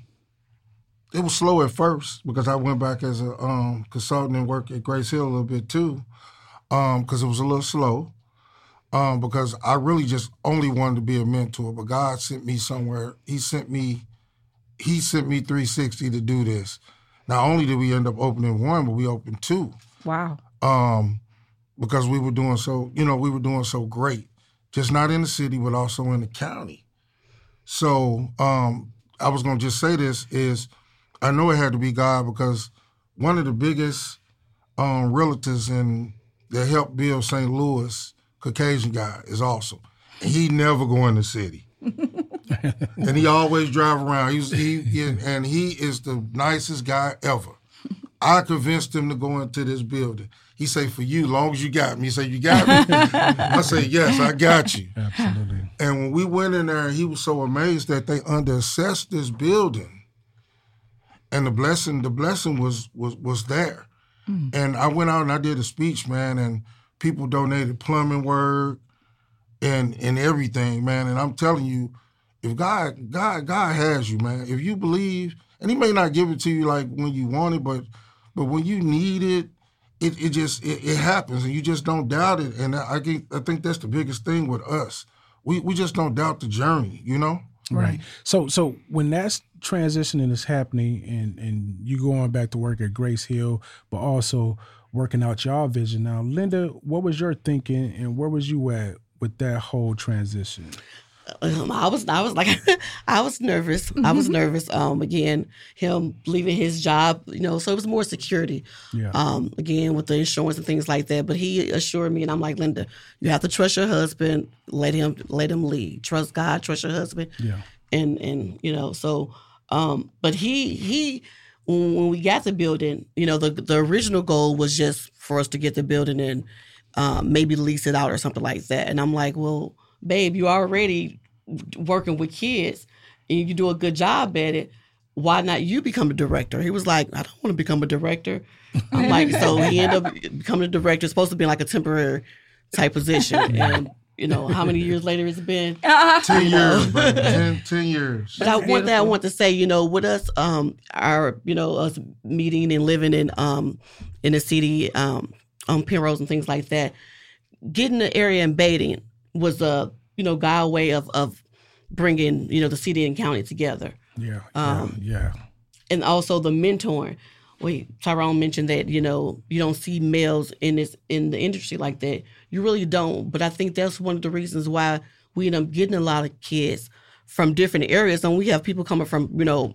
it was slow at first because I went back as a um, consultant and worked at Grace Hill a little bit too, because it was a little slow. Um, because I really just only wanted to be a mentor, but God sent me somewhere. He sent me, He sent me 360 to do this. Not only did we end up opening one, but we opened two wow um, because we were doing so, you know, we were doing so great, just not in the city, but also in the county. So um, I was going to just say this is, I know it had to be God because one of the biggest um, realtors in that helped build St. Louis, Caucasian guy, is awesome. And he never go in the city. and he always drive around. He's he, he and he is the nicest guy ever. I convinced him to go into this building. He say, "For you, long as you got me." He say, "You got me." I say, "Yes, I got you." Absolutely. And when we went in there, he was so amazed that they underassessed this building. And the blessing, the blessing was was was there. Hmm. And I went out and I did a speech, man, and people donated plumbing work and and everything, man. And I'm telling you, if God, God, God has you, man. If you believe, and He may not give it to you like when you want it, but but when you need it, it, it just it, it happens, and you just don't doubt it. And I think I think that's the biggest thing with us. We we just don't doubt the journey, you know. Right. So so when that's transitioning is happening and and you going back to work at Grace Hill, but also working out y'all vision now, Linda, what was your thinking and where was you at with that whole transition? um, I was I was like I was nervous. I was nervous. Um, again, him leaving his job, you know, so it was more security. Yeah. Um, again with the insurance and things like that. But he assured me, and I'm like, Linda, you have to trust your husband. Let him let him lead. Trust God. Trust your husband. Yeah. And and you know so. Um, but he he when, when we got the building, you know, the the original goal was just for us to get the building and um, maybe lease it out or something like that. And I'm like, well, babe, you already working with kids and you do a good job at it. why not you become a director? He was like, I don't want to become a director. I'm like, so he ended up becoming a director. It's supposed to be like a temporary type position. And, you know, how many years later it's been? Ten years, baby. Ten, 10 years. But I, one thing I want to say, you know, with us, um, our, you know, us meeting and living in, um, in the city, um, on Penrose and things like that, getting the area and Baden was a, you know, guy way of, of bringing, you know, the city and county together. Yeah, Um, yeah, and also the mentoring. Wait, Tyrone mentioned that you know you don't see males in this in the industry like that. You really don't. But I think that's one of the reasons why we end up getting a lot of kids from different areas, and we have people coming from you know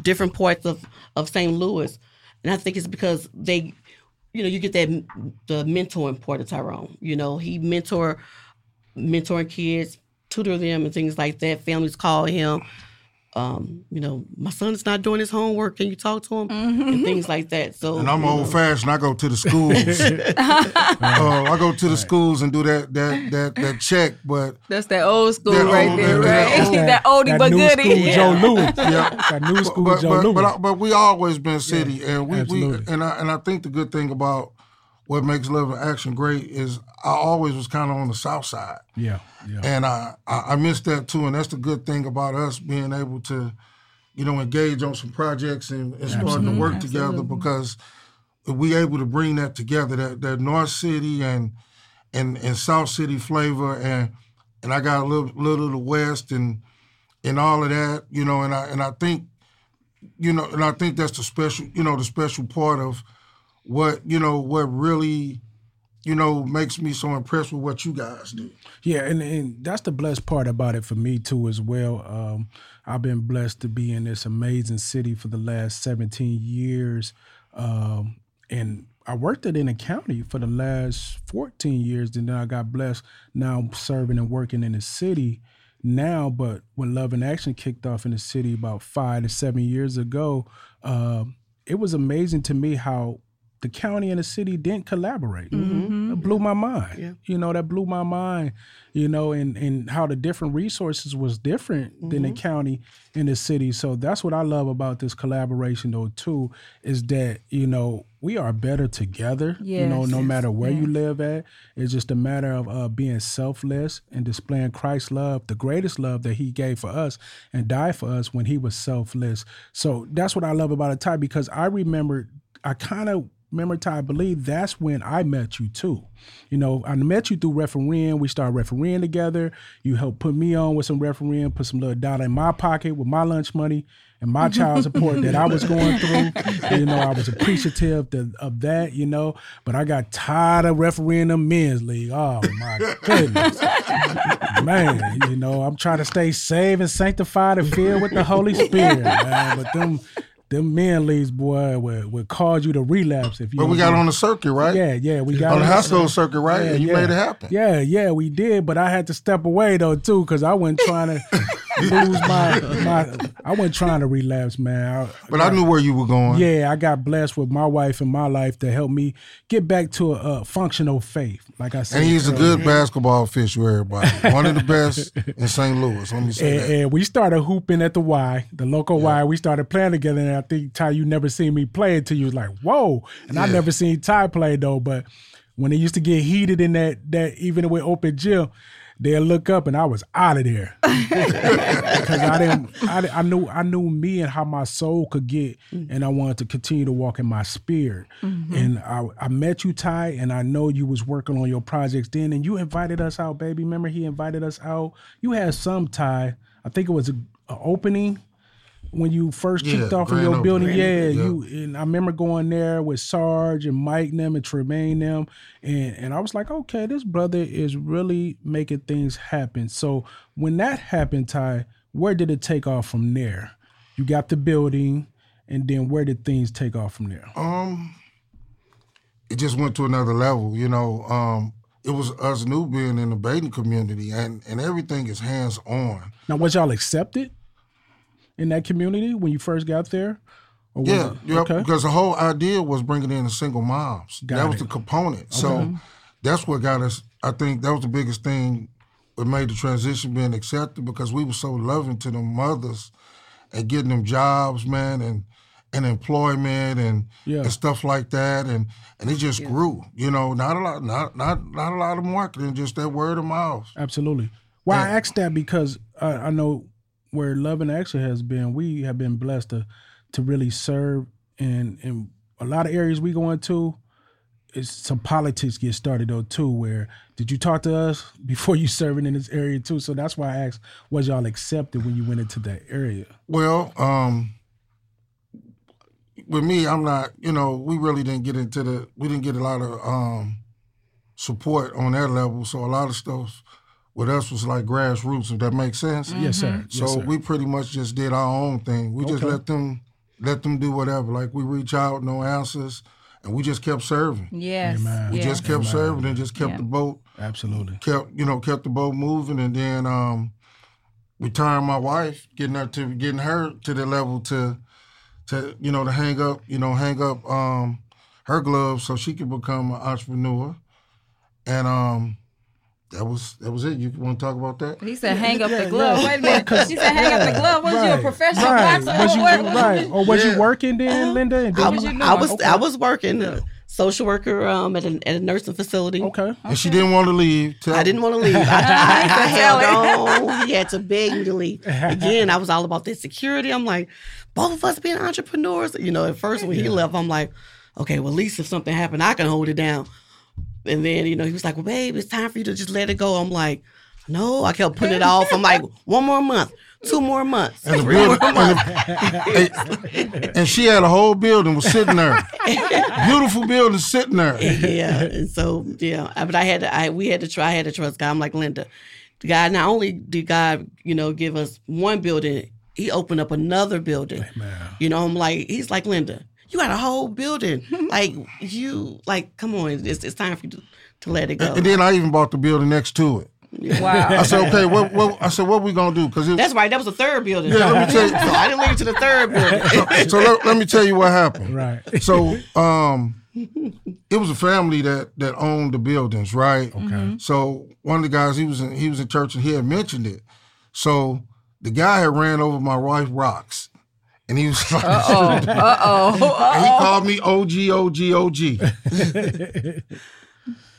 different parts of of St. Louis, and I think it's because they, you know, you get that the mentoring part of Tyrone. You know, he mentor mentoring kids, tutor them, and things like that. Families call him um, you know, my son's not doing his homework. Can you talk to him? And things like that. So And I'm you know, old fashioned. I go to the schools. uh, I go to the schools and do that that that that check. But That's that old school That right old- there, that right? old- that oldie that but new goodie. school Yeah. Joe Louis. Yeah. that new school but Joe but, Louis. but, I- but we always been city, and we, we and I and I think the good thing about what makes Love in Action great is I always was kind of on the south side, yeah, yeah, and I, I I miss that too, and that's the good thing about us being able to, you know, engage on some projects and, and starting to work together because we able to bring that together that that North City and and and South City flavor and and I got a little little of the West and and all of that, you know, and I and I think you know, and I think that's the special, you know, the special part of what, you know, what really, you know, makes me so impressed with what you guys do. Yeah, and, and that's the blessed part about it for me too as well. Um, I've been blessed to be in this amazing city for the last 17 years. Um, and I worked it in the county for the last 14 years, and then I got blessed now serving and working in the city now. But when Love in Action kicked off in the city about five to seven years ago, um, it was amazing to me how the county and the city didn't collaborate. Mm-hmm. Mm-hmm. It blew my mind. You know, that blew my mind, you know, and, and how the different resources was different than the mm-hmm. county and the city. So that's what I love about this collaboration though too, is that, you know, we are better together. You know, no Yes. matter where you live at. It's just a matter of uh, being selfless and displaying Christ's love, the greatest love that he gave for us and died for us when he was selfless. So that's what I love about it, Ty, because I remember I kind of remember Ty, I believe that's when I met you too. You know, I met you through refereeing. We started refereeing together. You helped put me on with some refereeing, put some little dollar in my pocket with my lunch money and my child support that I was going through. You know, I was appreciative to, of that, you know, but I got tired of refereeing the men's league. Oh my goodness. man, you know, I'm trying to stay saved and sanctified and filled with the Holy Spirit, man. But them them men leagues, boy, would, would cause you to relapse if you. But we got on the circuit, right? Yeah, yeah, we got On the school circuit, right? Yeah, and you yeah. made it happen. Yeah, yeah, we did, but I had to step away though too, because I wasn't trying to lose my my. I wasn't trying to relapse, man. I, But I knew where you were going. yeah, I got blessed with my wife and my life to help me get back to a, a functional faith. Like I said, And he's a good basketball official, everybody. One of the best in St. Louis. Let me say And, that. and we started hooping at the Y, the local Y. We started playing together, and I think Ty, you never seen me play until you was like, "Whoa!" And I never seen Ty play though. But when it used to get heated in that that even with open gym, they'll look up and I was out of there because I didn't. I, I knew I knew me and how my soul could get, mm-hmm. and I wanted to continue to walk in my spirit. Mm-hmm. And I, I met you, Ty, and I know you was working on your projects then, and you invited us out, baby. Remember he invited us out. You had some Ty. I think it was a, a opening when you first Yeah, kicked off in grand your building. Yeah, Yeah. you and I remember going there with Sarge and Mike and them and Tremaine them, and and I was like, okay, this brother is really making things happen. So when that happened, Ty, where did it take off from there? You got the building, and then where did things take off from there? Um, it just went to another level. You know, um, it was us new being in the Baden community, and and everything is hands on. Now, was y'all accepted in that community when you first got there? Or was Yeah, yeah. okay. Because the whole idea was bringing in the single moms. Got that was it. the component. So that's what got us. I think that was the biggest thing. that made the transition being accepted because we were so loving to the mothers, and getting them jobs, man, and and employment and, Yeah. and stuff like that, and and it just grew. You know, not a lot, not not not a lot of marketing, just that word of mouth. Absolutely. Well, I asked that because I, I know where Love in Action has been. We have been blessed to to really serve in in a lot of areas we go into. It's some politics get started though too. Where did you talk to us before you serving in this area too? So that's why I asked, was y'all accepted when you went into that area? Well, um, with me, I'm not. You know, we really didn't get into the. We didn't get a lot of um, support on that level. So a lot of stuff with us was like grassroots. If that makes sense. Yes, sir. Yes, So sir. we pretty much just did our own thing. We just let them let them do whatever. Like we reach out, no answers, and we just kept serving. Yes. Amen. We yeah. just kept serving and just kept Yeah. the boat Absolutely. kept you know kept the boat moving, and then um, retiring my wife, getting her to getting her to the level to to you know to hang up you know hang up um, her gloves so she could become an entrepreneur, and um, that was that was it. You want to talk about that? He said, "Hang up yeah, the glove." yeah. Wait a minute. He said, "Hang up the glove." Was you a professional right. boxer? Was you What- what- right? Or was you working then, Linda? And I then was, you- I was, Okay. I was working uh, social worker um, at, a, at a nursing facility. Okay. And she didn't want to leave. Tell- I didn't want to leave. I, I, I held on. He had to beg me to leave. Again, I was all about that security. I'm like, both of us being entrepreneurs. You know, at first when he left, I'm like, okay, well, at least if something happened, I can hold it down. And then, you know, he was like, well, babe, it's time for you to just let it go. I'm like, no, I kept putting it off. I'm like, one more month, two more months, And three more months. and, and she had a whole building was sitting there, beautiful building sitting there. yeah. And so yeah, but I had to. I we had to try. I had to trust God. I'm like Linda. God not only did God, you know, give us one building, He opened up another building. You know, I'm like, He's like Linda. You got a whole building. like you, like, come on, it's, it's time for you to, to let it go. And then I even bought the building next to it. Wow. I said, okay, what, what I said, what we gonna do? Because That's right. That was the third building. Yeah, let me tell you- so I didn't leave it to the third building. so let, let me tell you what happened. Right. So um, it was a family that that owned the buildings, right? Okay. So one of the guys, he was in he was in church and he had mentioned it. So the guy had ran over my wife rocks. And he was like, Uh oh. Uh oh. And he called me OG, OG, OG.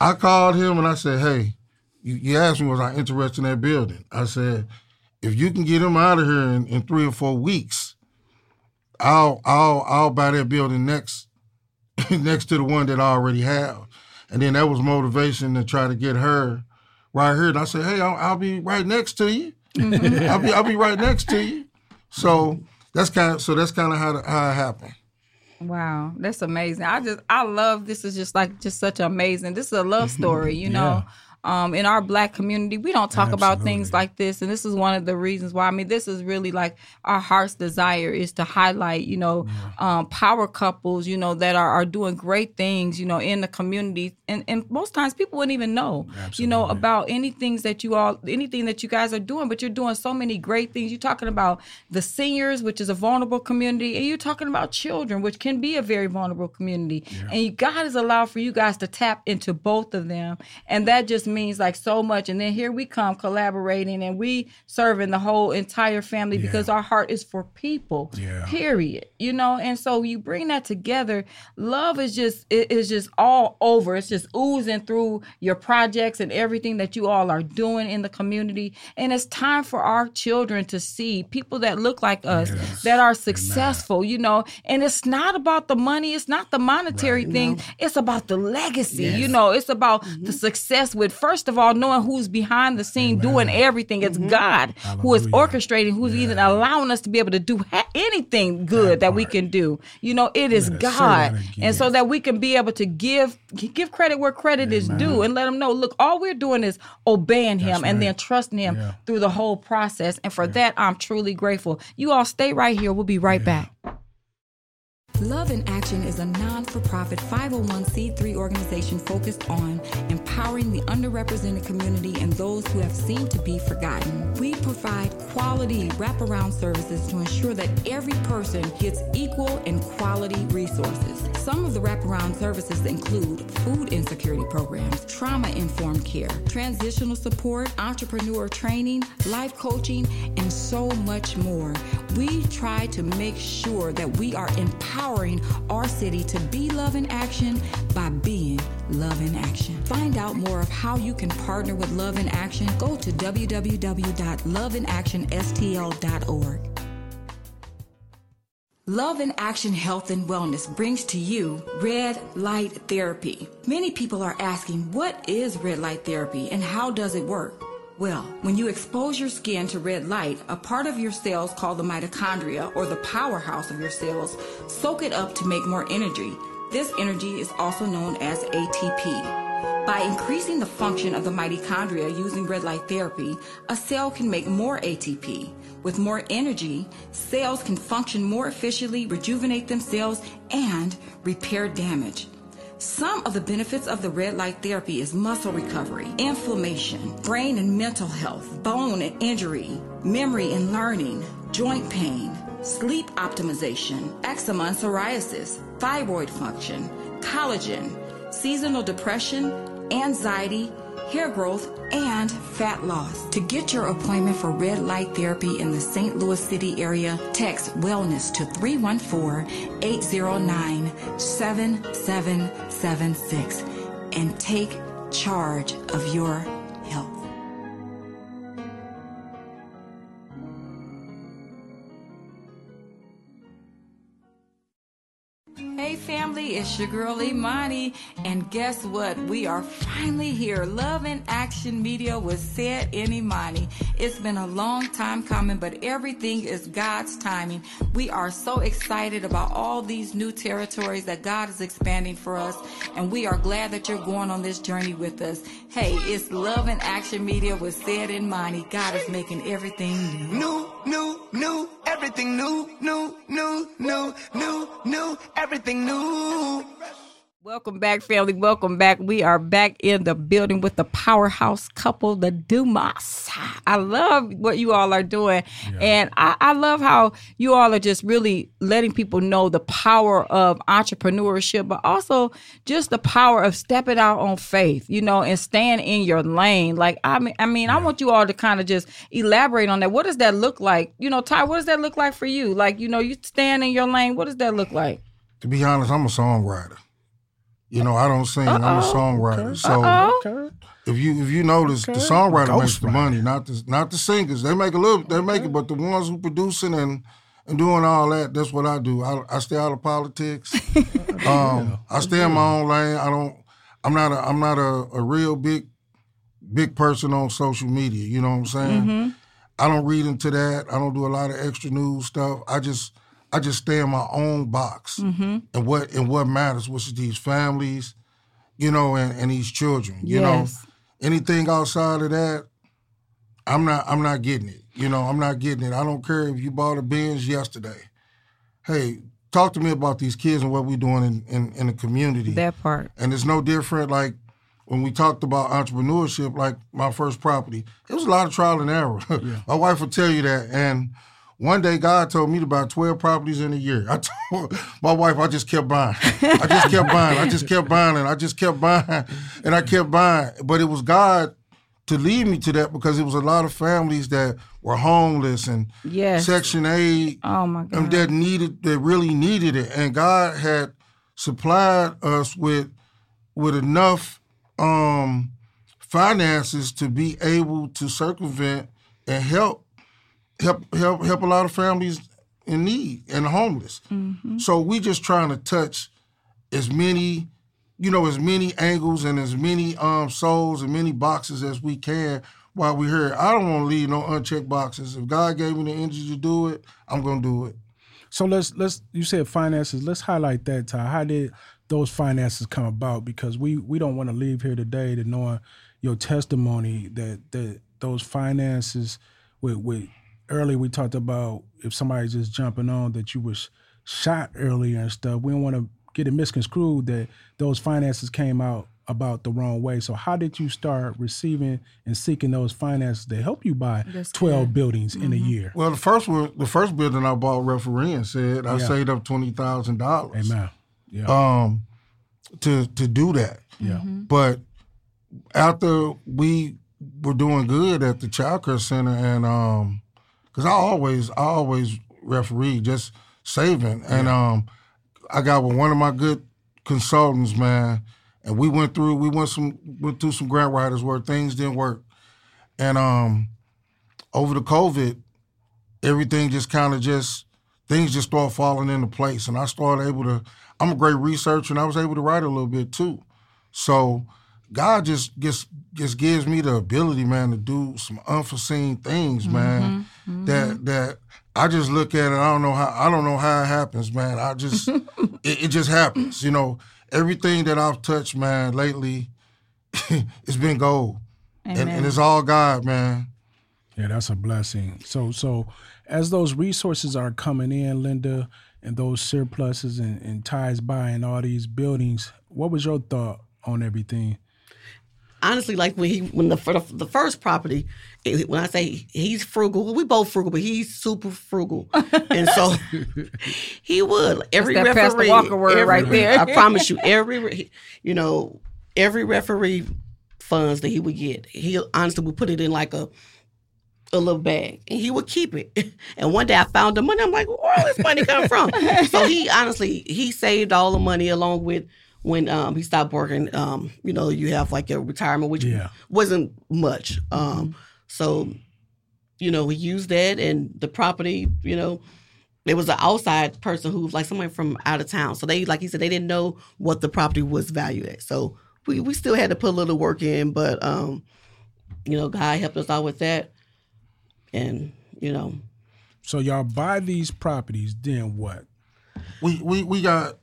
I called him and I said, hey, you, you asked me was I interested in that building. I said, if you can get him out of here in, in three or four weeks, I'll I'll I'll buy that building next next to the one that I already have. And then that was motivation to try to get her right here. And I said, hey, I'll, I'll be right next to you. I'll be I'll be right next to you. So that's kind of so that's kind of how the, how it happened. Wow, that's amazing. I just I love this is just like just such amazing. This is a love story, you know. Um, in our black community, we don't talk about things like this, and this is one of the reasons why. I mean, this is really like our heart's desire is to highlight, you know, um, power couples, you know, that are, are doing great things, you know, in the community, and and most times people wouldn't even know, you know, about any things that you all, anything that you guys are doing, but you're doing so many great things. You're talking about the seniors, which is a vulnerable community, and you're talking about children, which can be a very vulnerable community. And God has allowed for you guys to tap into both of them, and that just means like so much. And then here we come collaborating, and we serving the whole entire family because our heart is for people. Yeah. Period. You know, and so you bring that together. Love is just it is just all over. It's just oozing through your projects and everything that you all are doing in the community. And it's time for our children to see people that look like us that are successful. You know, and it's not about the money. It's not the monetary thing. It's about the legacy. You know, it's about the mm-hmm. success with first of all knowing who's behind the scene doing everything. It's mm-hmm. God who is orchestrating, who's even allowing us to be able to do ha- anything good that, we can do. You know, it is God, and so that we can be able to give give credit where credit is due, and let them know. Look, all we're doing is obeying Him and then trusting Him Yeah. through the whole process. And for that, I'm truly grateful. You all stay right here. We'll be right back. Love in Action is a non for profit 501c3 organization focused on empowering the underrepresented community and those who have seemed to be forgotten. We provide quality wraparound services to ensure that every person gets equal and quality resources. Some of the wraparound services include food insecurity programs, trauma informed care, transitional support, entrepreneur training, life coaching, and so much more. We try to make sure that we are empowering our city to be love in action by being love in action. Find out more of how you can partner with Love in Action. Go to www.loveinactionstl.org. Love in Action Health and Wellness brings to you red light therapy. Many people are asking, what is red light therapy and how does it work? Well, when you expose your skin to red light, a part of your cells called the mitochondria or the powerhouse of your cells soak it up to make more energy. This energy is also known as ATP. By increasing the function of the mitochondria using red light therapy, a cell can make more ATP. With more energy, cells can function more efficiently, rejuvenate themselves, and repair damage. Some of the benefits of the red light therapy is muscle recovery, inflammation, brain and mental health, bone and injury, memory and learning, joint pain, sleep optimization, eczema and psoriasis, thyroid function, collagen, seasonal depression, anxiety, hair growth, and fat loss. To get your appointment for red light therapy in the St. Louis City area, text wellness to 314 809 7776 and take charge of your family, it's your girl Imani, and guess what? We are finally here. Love in Action Media was Sed in Imani. It's been a long time coming, but everything is God's timing. We are so excited about all these new territories that God is expanding for us, and we are glad that you're going on this journey with us. Hey, it's Love in Action Media was Sed in Imani. God is making everything new. New, new, new, everything new, new, new, new, new, new, everything new. Welcome back, family. Welcome back. We are back in the building with the powerhouse couple, the Dumas. I love what you all are doing. And I, I love how you all are just really letting people know the power of entrepreneurship, but also just the power of stepping out on faith, you know, and staying in your lane. Like, I mean, I mean, I want you all to kind of just elaborate on that. What does that look like? You know, Ty, what does that look like for you? Like, you know, you stand in your lane. What does that look like? To be honest, I'm a songwriter. You know, I don't sing. I'm a songwriter. So Uh-oh. if you if you notice, the songwriter makes the Ghostwriter. money, not the not the singers. They make a little, they make it, but the ones who producing and and doing all that, that's what I do. I, I stay out of politics. um, I stay in my own lane. I don't. I'm not a I'm not a, a real big big person on social media. You know what I'm saying? I don't read into that. I don't do a lot of extra news stuff. I just I just stay in my own box mm-hmm. and what and what matters, which is these families, you know, and, and these children. You Yes. know, anything outside of that, I'm not I'm not getting it. You know, I'm not getting it. I don't care if you bought a Benz yesterday. Hey, talk to me about these kids and what we're doing in, in, in the community. That part. And it's no different like when we talked about entrepreneurship, like my first property, it was a lot of trial and error. my wife will tell you that. And one day God told me to buy 12 properties in a year. I told my wife, I just kept buying. I just kept buying. I just kept buying and I just kept buying and I kept buying. But it was God to lead me to that because it was a lot of families that were homeless and Yes. Section 8 Oh my God. and that needed that really needed it and god had supplied us with with enough um finances to be able to circumvent and help help help help a lot of families in need and homeless so we just trying to touch as many you know as many angles and as many um souls and many boxes as we can while we're here i don't want to leave no unchecked boxes if god gave me the energy to do it i'm gonna do it So let's let's you said finances. Let's highlight that, Ty. How did those finances come about? Because we we don't want to leave here today to knowing your testimony that that those finances with with earlier we talked about if somebody's just jumping on that you was shot earlier and stuff. We don't want to get it misconstrued that those finances came out about the wrong way. So how did you start receiving and seeking those finances to help you buy twelve buildings in a year? well the first one the first building i bought refereeing said i Yeah. saved up $20000 Amen. Yeah. um to to do that yeah. But after we were doing good at the child care center, and um, because I always, I always referee, just saving. And um, I got with one of my good consultants, man, and we went through we went some went through some grant writers where things didn't work, and um, over the COVID, everything just kind of just things just started falling into place, and I started able to. I'm a great researcher, and I was able to write a little bit too. So God just just just gives me the ability, man, to do some unforeseen things, man. That mm-hmm. that I just look at it. I don't know how I don't know how it happens, man. I just it, it just happens, you know. Everything that I've touched, man, lately, it's been gold, and, and it's all God, man. Yeah, that's a blessing. So, so as those resources are coming in, Linda, and those surpluses and, and ties buying all these buildings, what was your thought on everything? honestly, like when he when the for the, the first property, it- when I say he's frugal, we both frugal, but he's super frugal, and so he would every that Pastor referee, Walker word every- right there. I promise you, every you know every referee funds that he would get, he honestly would put it in like a a little bag and he would keep it. And one day I found the money. I'm like, where all this money come from? so he honestly he saved all the money along with when um, he stopped working. Um, you know, you have like a retirement, which Yeah. wasn't much. Um, so you know, he used that and the property. You know, it was an outside person who was like someone from out of town. So they like he said they didn't know what the property was valued at. So we we still had to put a little work in, but um, you know, God helped us out with that and you know So y'all buy these properties, then what? We we we got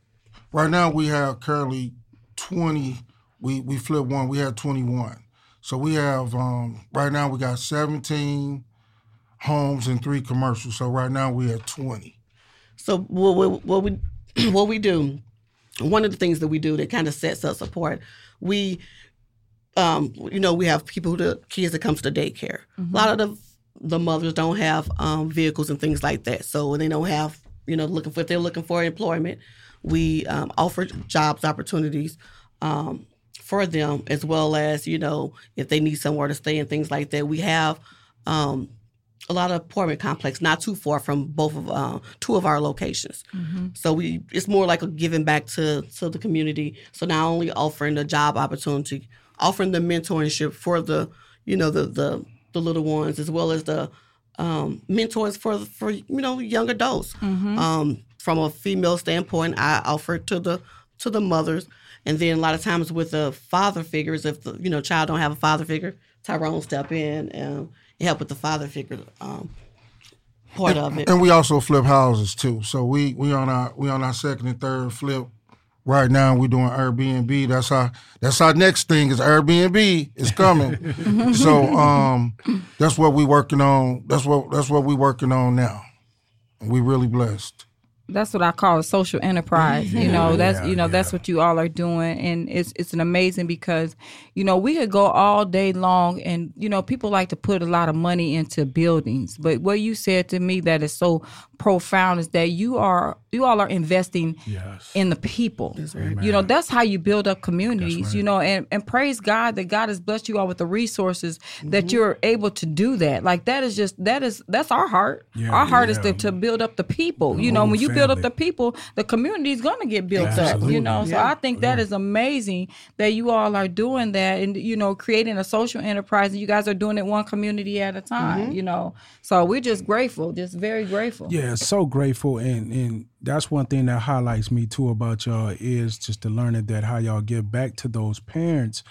right now we have currently twenty. We we flipped one. We had twenty one. So we have um, right now we got seventeen homes and three commercials. So right now we at twenty. so what, what, what we what we do one of the things that we do that kind of sets us apart we um you know we have people who the kids that comes to daycare a lot of the the mothers don't have um vehicles and things like that so when they don't have you know looking for if they're looking for employment we um, offer jobs opportunities um for them as well as you know if they need somewhere to stay and things like that. We have um a lot of apartment complex not too far from both of uh, two of our locations. So we it's more like a giving back to to the community. So not only offering the job opportunity offering the mentorship for the you know the the, the little ones as well as the um, mentors for for you know young adults. Um, from a female standpoint i offer to the to the mothers and then a lot of times with the father figures if the you know child don't have a father figure tyrone step in and help with the father figure um, part of it And we also flip houses too. So we we on our we on our second and third flip. Right now we're doing Airbnb. That's our that's our next thing is Airbnb is coming. so um that's what we working on. That's what that's what we working on now. And we really blessed. That's what I call a social enterprise. You know, mm-hmm. that's Yeah, you know, that's what you all are doing, and it's it's an amazing because you know we could go all day long, and you know people like to put a lot of money into buildings, but what you said to me that is so profound is that you are you all are investing Yes. in the people. You know, that's how you build up communities, you know, and, and praise God that God has blessed you all with the resources that mm-hmm. you're able to do that. Like that is just that is that's our heart. Yeah, our heart is to, to build up the people. You know, when you build up the people, the community is gonna get built up. Absolutely. You know, so I think that is amazing that you all are doing that and you know, creating a social enterprise and you guys are doing it one community at a time, mm-hmm. you know. So we're just grateful, just very grateful. Yeah, so grateful, and and that's one thing that highlights me too about y'all is just the learning that how y'all give back to those parents.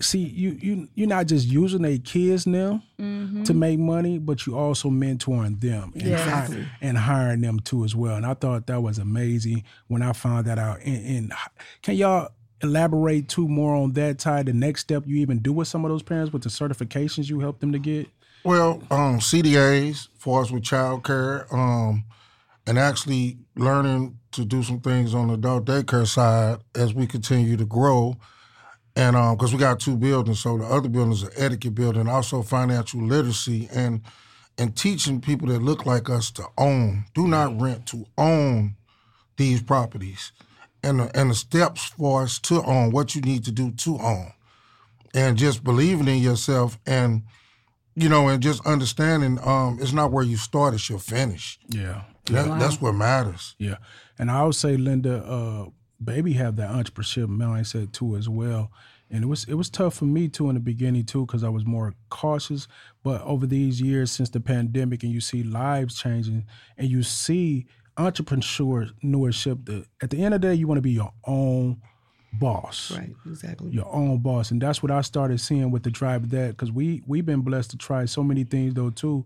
See, you you you're not just using their kids now mm-hmm. to make money, but you also mentoring them and, Yes. hi- and hiring them too as well. And I thought that was amazing when I found that out. And, and can y'all elaborate too more on that Ty The next step you even do with some of those parents with the certifications you help them to get. Well, um, CDAs for us with childcare, um, and actually learning to do some things on the adult daycare side as we continue to grow. And because we got two buildings, so the other building is an etiquette building, also financial literacy, and and teaching people that look like us to own. Do not rent to own these properties, and the, and the steps for us to own. What you need to do to own, and just believing in yourself and you know, and just understanding um, it's not where you start, it's your finish. Yeah. That, That's what matters. Yeah, and I would say, Linda, uh, baby have that entrepreneurship mindset too as well. And it was it was tough for me too in the beginning too because I was more cautious. But over these years since the pandemic, and you see lives changing, and you see entrepreneurship. The, at the end of the day, you want to be your own boss. Right, exactly. Your own boss, and that's what I started seeing with the drive of that because we we've been blessed to try so many things though too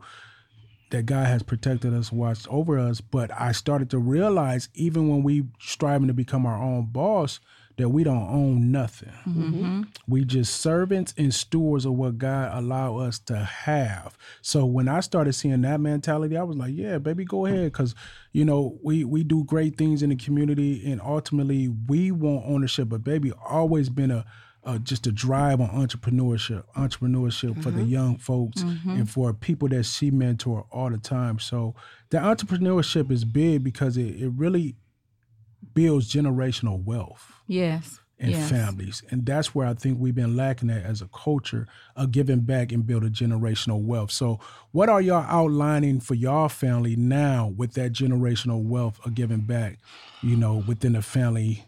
that God has protected us, watched over us. But I started to realize even when we striving to become our own boss, that we don't own nothing. Mm-hmm. We just servants and stewards of what God allow us to have. So when I started seeing that mentality, I was like, yeah, baby, go ahead, because you know we we do great things in the community, and ultimately we want ownership. But baby, always been a uh, just a drive on entrepreneurship, entrepreneurship for the young folks and for people that she mentor all the time. So the entrepreneurship is big because it, it really builds generational wealth Yes. in yes. families. And that's where I think we've been lacking at as a culture of giving back and building generational wealth. So what are y'all outlining for y'all family now with that generational wealth of giving back, you know, within the family?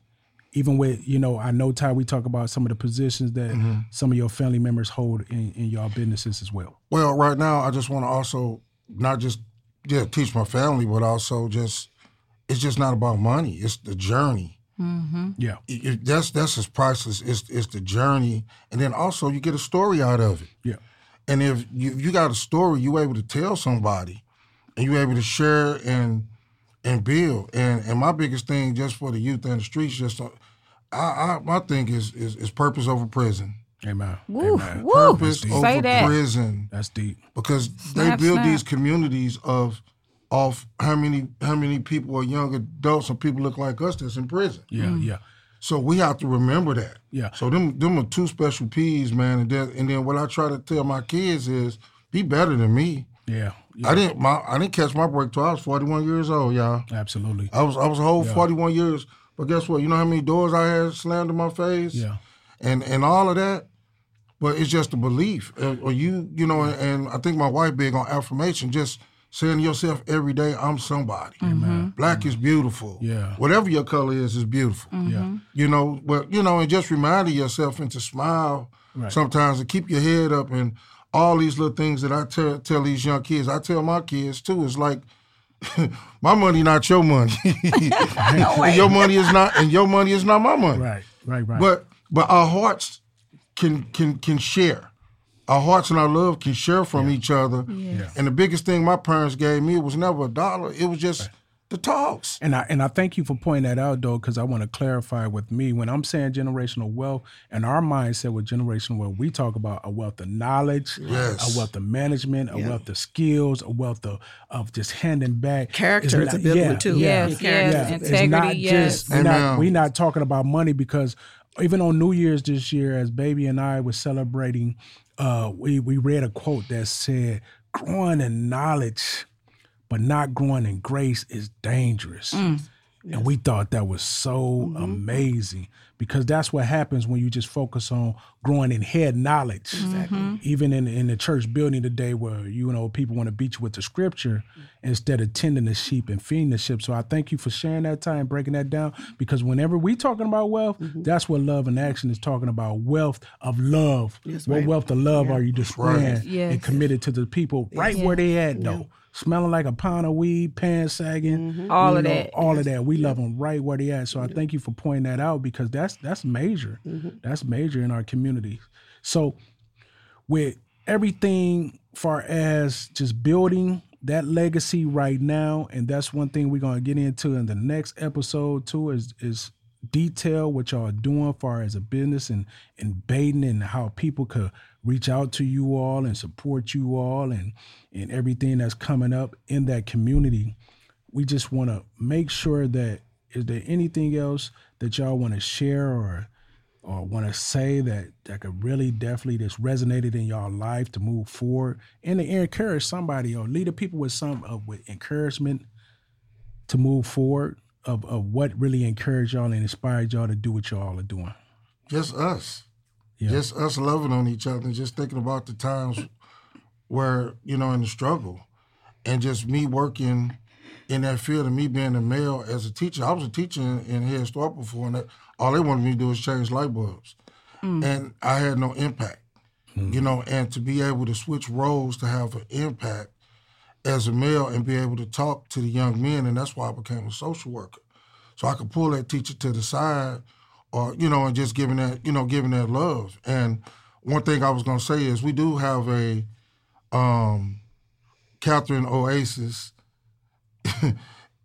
Even with, you know, I know Ty, we talk about some of the positions that Mm-hmm. some of your family members hold in, in y'all businesses as well. Well, right now, I just want to also not just yeah teach my family, but also just it's just not about money. It's the journey. Yeah. It- it- that's that's as priceless. It's it's the journey, and then also you get a story out of it. Yeah. And if you, you got a story, you able to tell somebody, and you able to share and and build. And and my biggest thing, just for the youth and the streets, just uh, I, I my thing is, is is purpose over prison. Amen. Woo, Amen. woo. Purpose over that. prison. That's deep. because Snap, they build snap. these communities of of how many how many people are young adults and people look like us that's in prison. Yeah, yeah. So we have to remember that. Yeah. So them them are two special P's, man. And then and then what I try to tell my kids is be better than me. Yeah. yeah. I didn't my I didn't catch my break till I was forty one years old, y'all. Absolutely. I was I was a whole forty one years. But guess what? You know how many doors I had slammed in my face? Yeah. and and all of that. But it's just a belief, Uh, or you, you know. And, and I think my wife big on affirmation, just saying to yourself every day, "I'm somebody." Mm-hmm. Black is mm-hmm. beautiful. Yeah. Whatever your color is, is beautiful. Yeah. Mm-hmm. You know, but you know, and just reminding yourself and to smile Right. sometimes and keep your head up and all these little things that I tell tell these young kids. I tell my kids too. It's like my money, not your money. And your money is not, and your money is not my money. Right. Right. Right. But but our hearts can can can share. Our hearts and our love can share from each other. Yeah. And the biggest thing my parents gave me was never a dollar. It was just the talks. And I and I thank you for pointing that out though, because I want to clarify with me when I'm saying generational wealth and our mindset with generational wealth, we talk about a wealth of knowledge, Yes. a wealth of management, a wealth of skills, a wealth of, of just handing back. Character It's is a not- big yeah, too. Yeah, Yes, yeah. yes, It's integrity, not yes. just we're not, Amen. we not talking about money because even on New Year's this year, as baby and I were celebrating, uh, we we read a quote that said, "Growing in knowledge." but not growing in grace is dangerous. And we thought that was so mm-hmm. amazing because that's what happens when you just focus on growing in head knowledge. Exactly. Mm-hmm. Even in in the church building today, where you know people want to beat you with the scripture instead of tending the sheep and feeding the sheep. So I thank you for sharing that time, breaking that down. Because whenever we talking about wealth, mm-hmm. that's what Love in Action is talking about. Wealth of love. what right. wealth of love are you displaying Yes. and committed to the people right where they at though? Smelling like a pound of weed, pants sagging, mm-hmm. All of know, that. all of that. We love them right where they at. So I thank you for pointing that out because that's that's major. Mm-hmm. That's major in our community. So with everything far as just building that legacy right now, and that's one thing we're gonna get into in the next episode too, is is detail what y'all are doing far as a business and and Baden and how people could reach out to you all and support you all and and everything that's coming up in that community we just want to make sure that is there anything else that y'all want to share or or want to say that that could really definitely just resonated in y'all life to move forward and to encourage somebody or lead the people with some of with encouragement to move forward of, of what really encouraged y'all and inspired y'all to do what y'all are doing. Just us. Yeah. Just us loving on each other and just thinking about the times where, you know, in the struggle. And just me working in that field and me being a male as a teacher. I was a teacher in, in Head Start before, and that, all they wanted me to do was change light bulbs, mm. and I had no impact. You mm. know, and to be able to switch roles to have an impact as a male and be able to talk to the young men, and that's why I became a social worker. So I could pull that teacher to the side, or you know, and just giving that, you know, giving that love. And one thing I was gonna say is we do have a um, Catherine Oasis,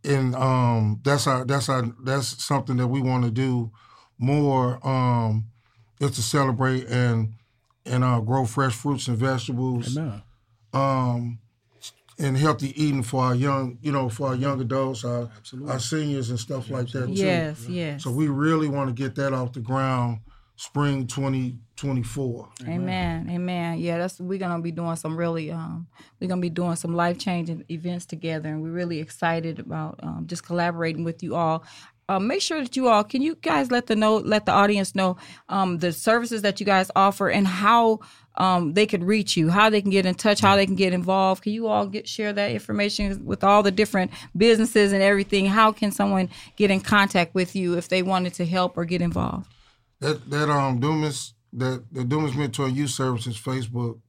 and um, that's our that's our that's something that we want to do more. Um, is to celebrate and and uh, grow fresh fruits and vegetables Amen. um, and healthy eating for our young, you know, for our young adults, our, our seniors and stuff like that too. Yes, yes. So we really want to get that off the ground spring 2024. Amen. Amen. Yeah, that's we're gonna be doing some really um we're gonna be doing some life changing events together and we're really excited about um, just collaborating with you all. Uh, make sure that you all can you guys let the know let the audience know um, the services that you guys offer and how um, they could reach you, how they can get in touch, how they can get involved. Can you all get share that information with all the different businesses and everything? How can someone get in contact with you if they wanted to help or get involved? That that um Dumas that the Dumas Mentor Youth Services Facebook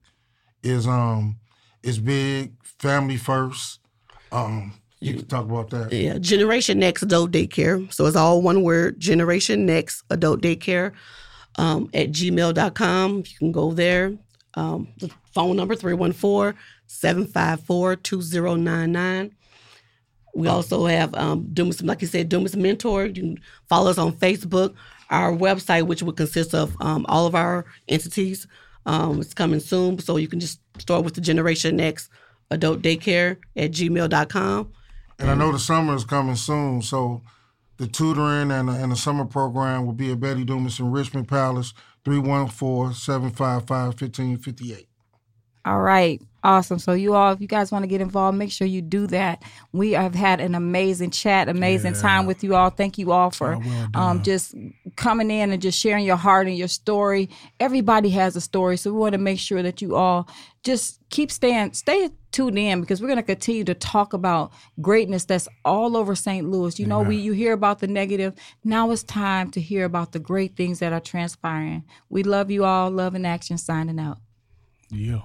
is um is big, family first. Um, you can talk about that. Yeah, Generation Next Adult Daycare. So it's all one word, Generation Next Adult Daycare um, at gmail.com. You can go there. Um, the phone number 314 754 2099. We also have um, Dumas, like you said, Dumas Mentor. You can follow us on Facebook. Our website, which would consist of um, all of our entities, um, is coming soon. So you can just start with the Generation Next Adult Daycare at gmail.com. And I know the summer is coming soon, so the tutoring and the, and the summer program will be at Betty Dumas in Richmond Palace, 314-755-1558. All right. Awesome. So you all, if you guys want to get involved, make sure you do that. We have had an amazing chat, amazing time with you all. Thank you all for um, just coming in and just sharing your heart and your story. Everybody has a story, so we want to make sure that you all just keep staying, stay tuned in because we're going to continue to talk about greatness that's all over St. Louis. You know, we you hear about the negative. Now it's time to hear about the great things that are transpiring. We love you all. Love in Action. Signing out. Yeah.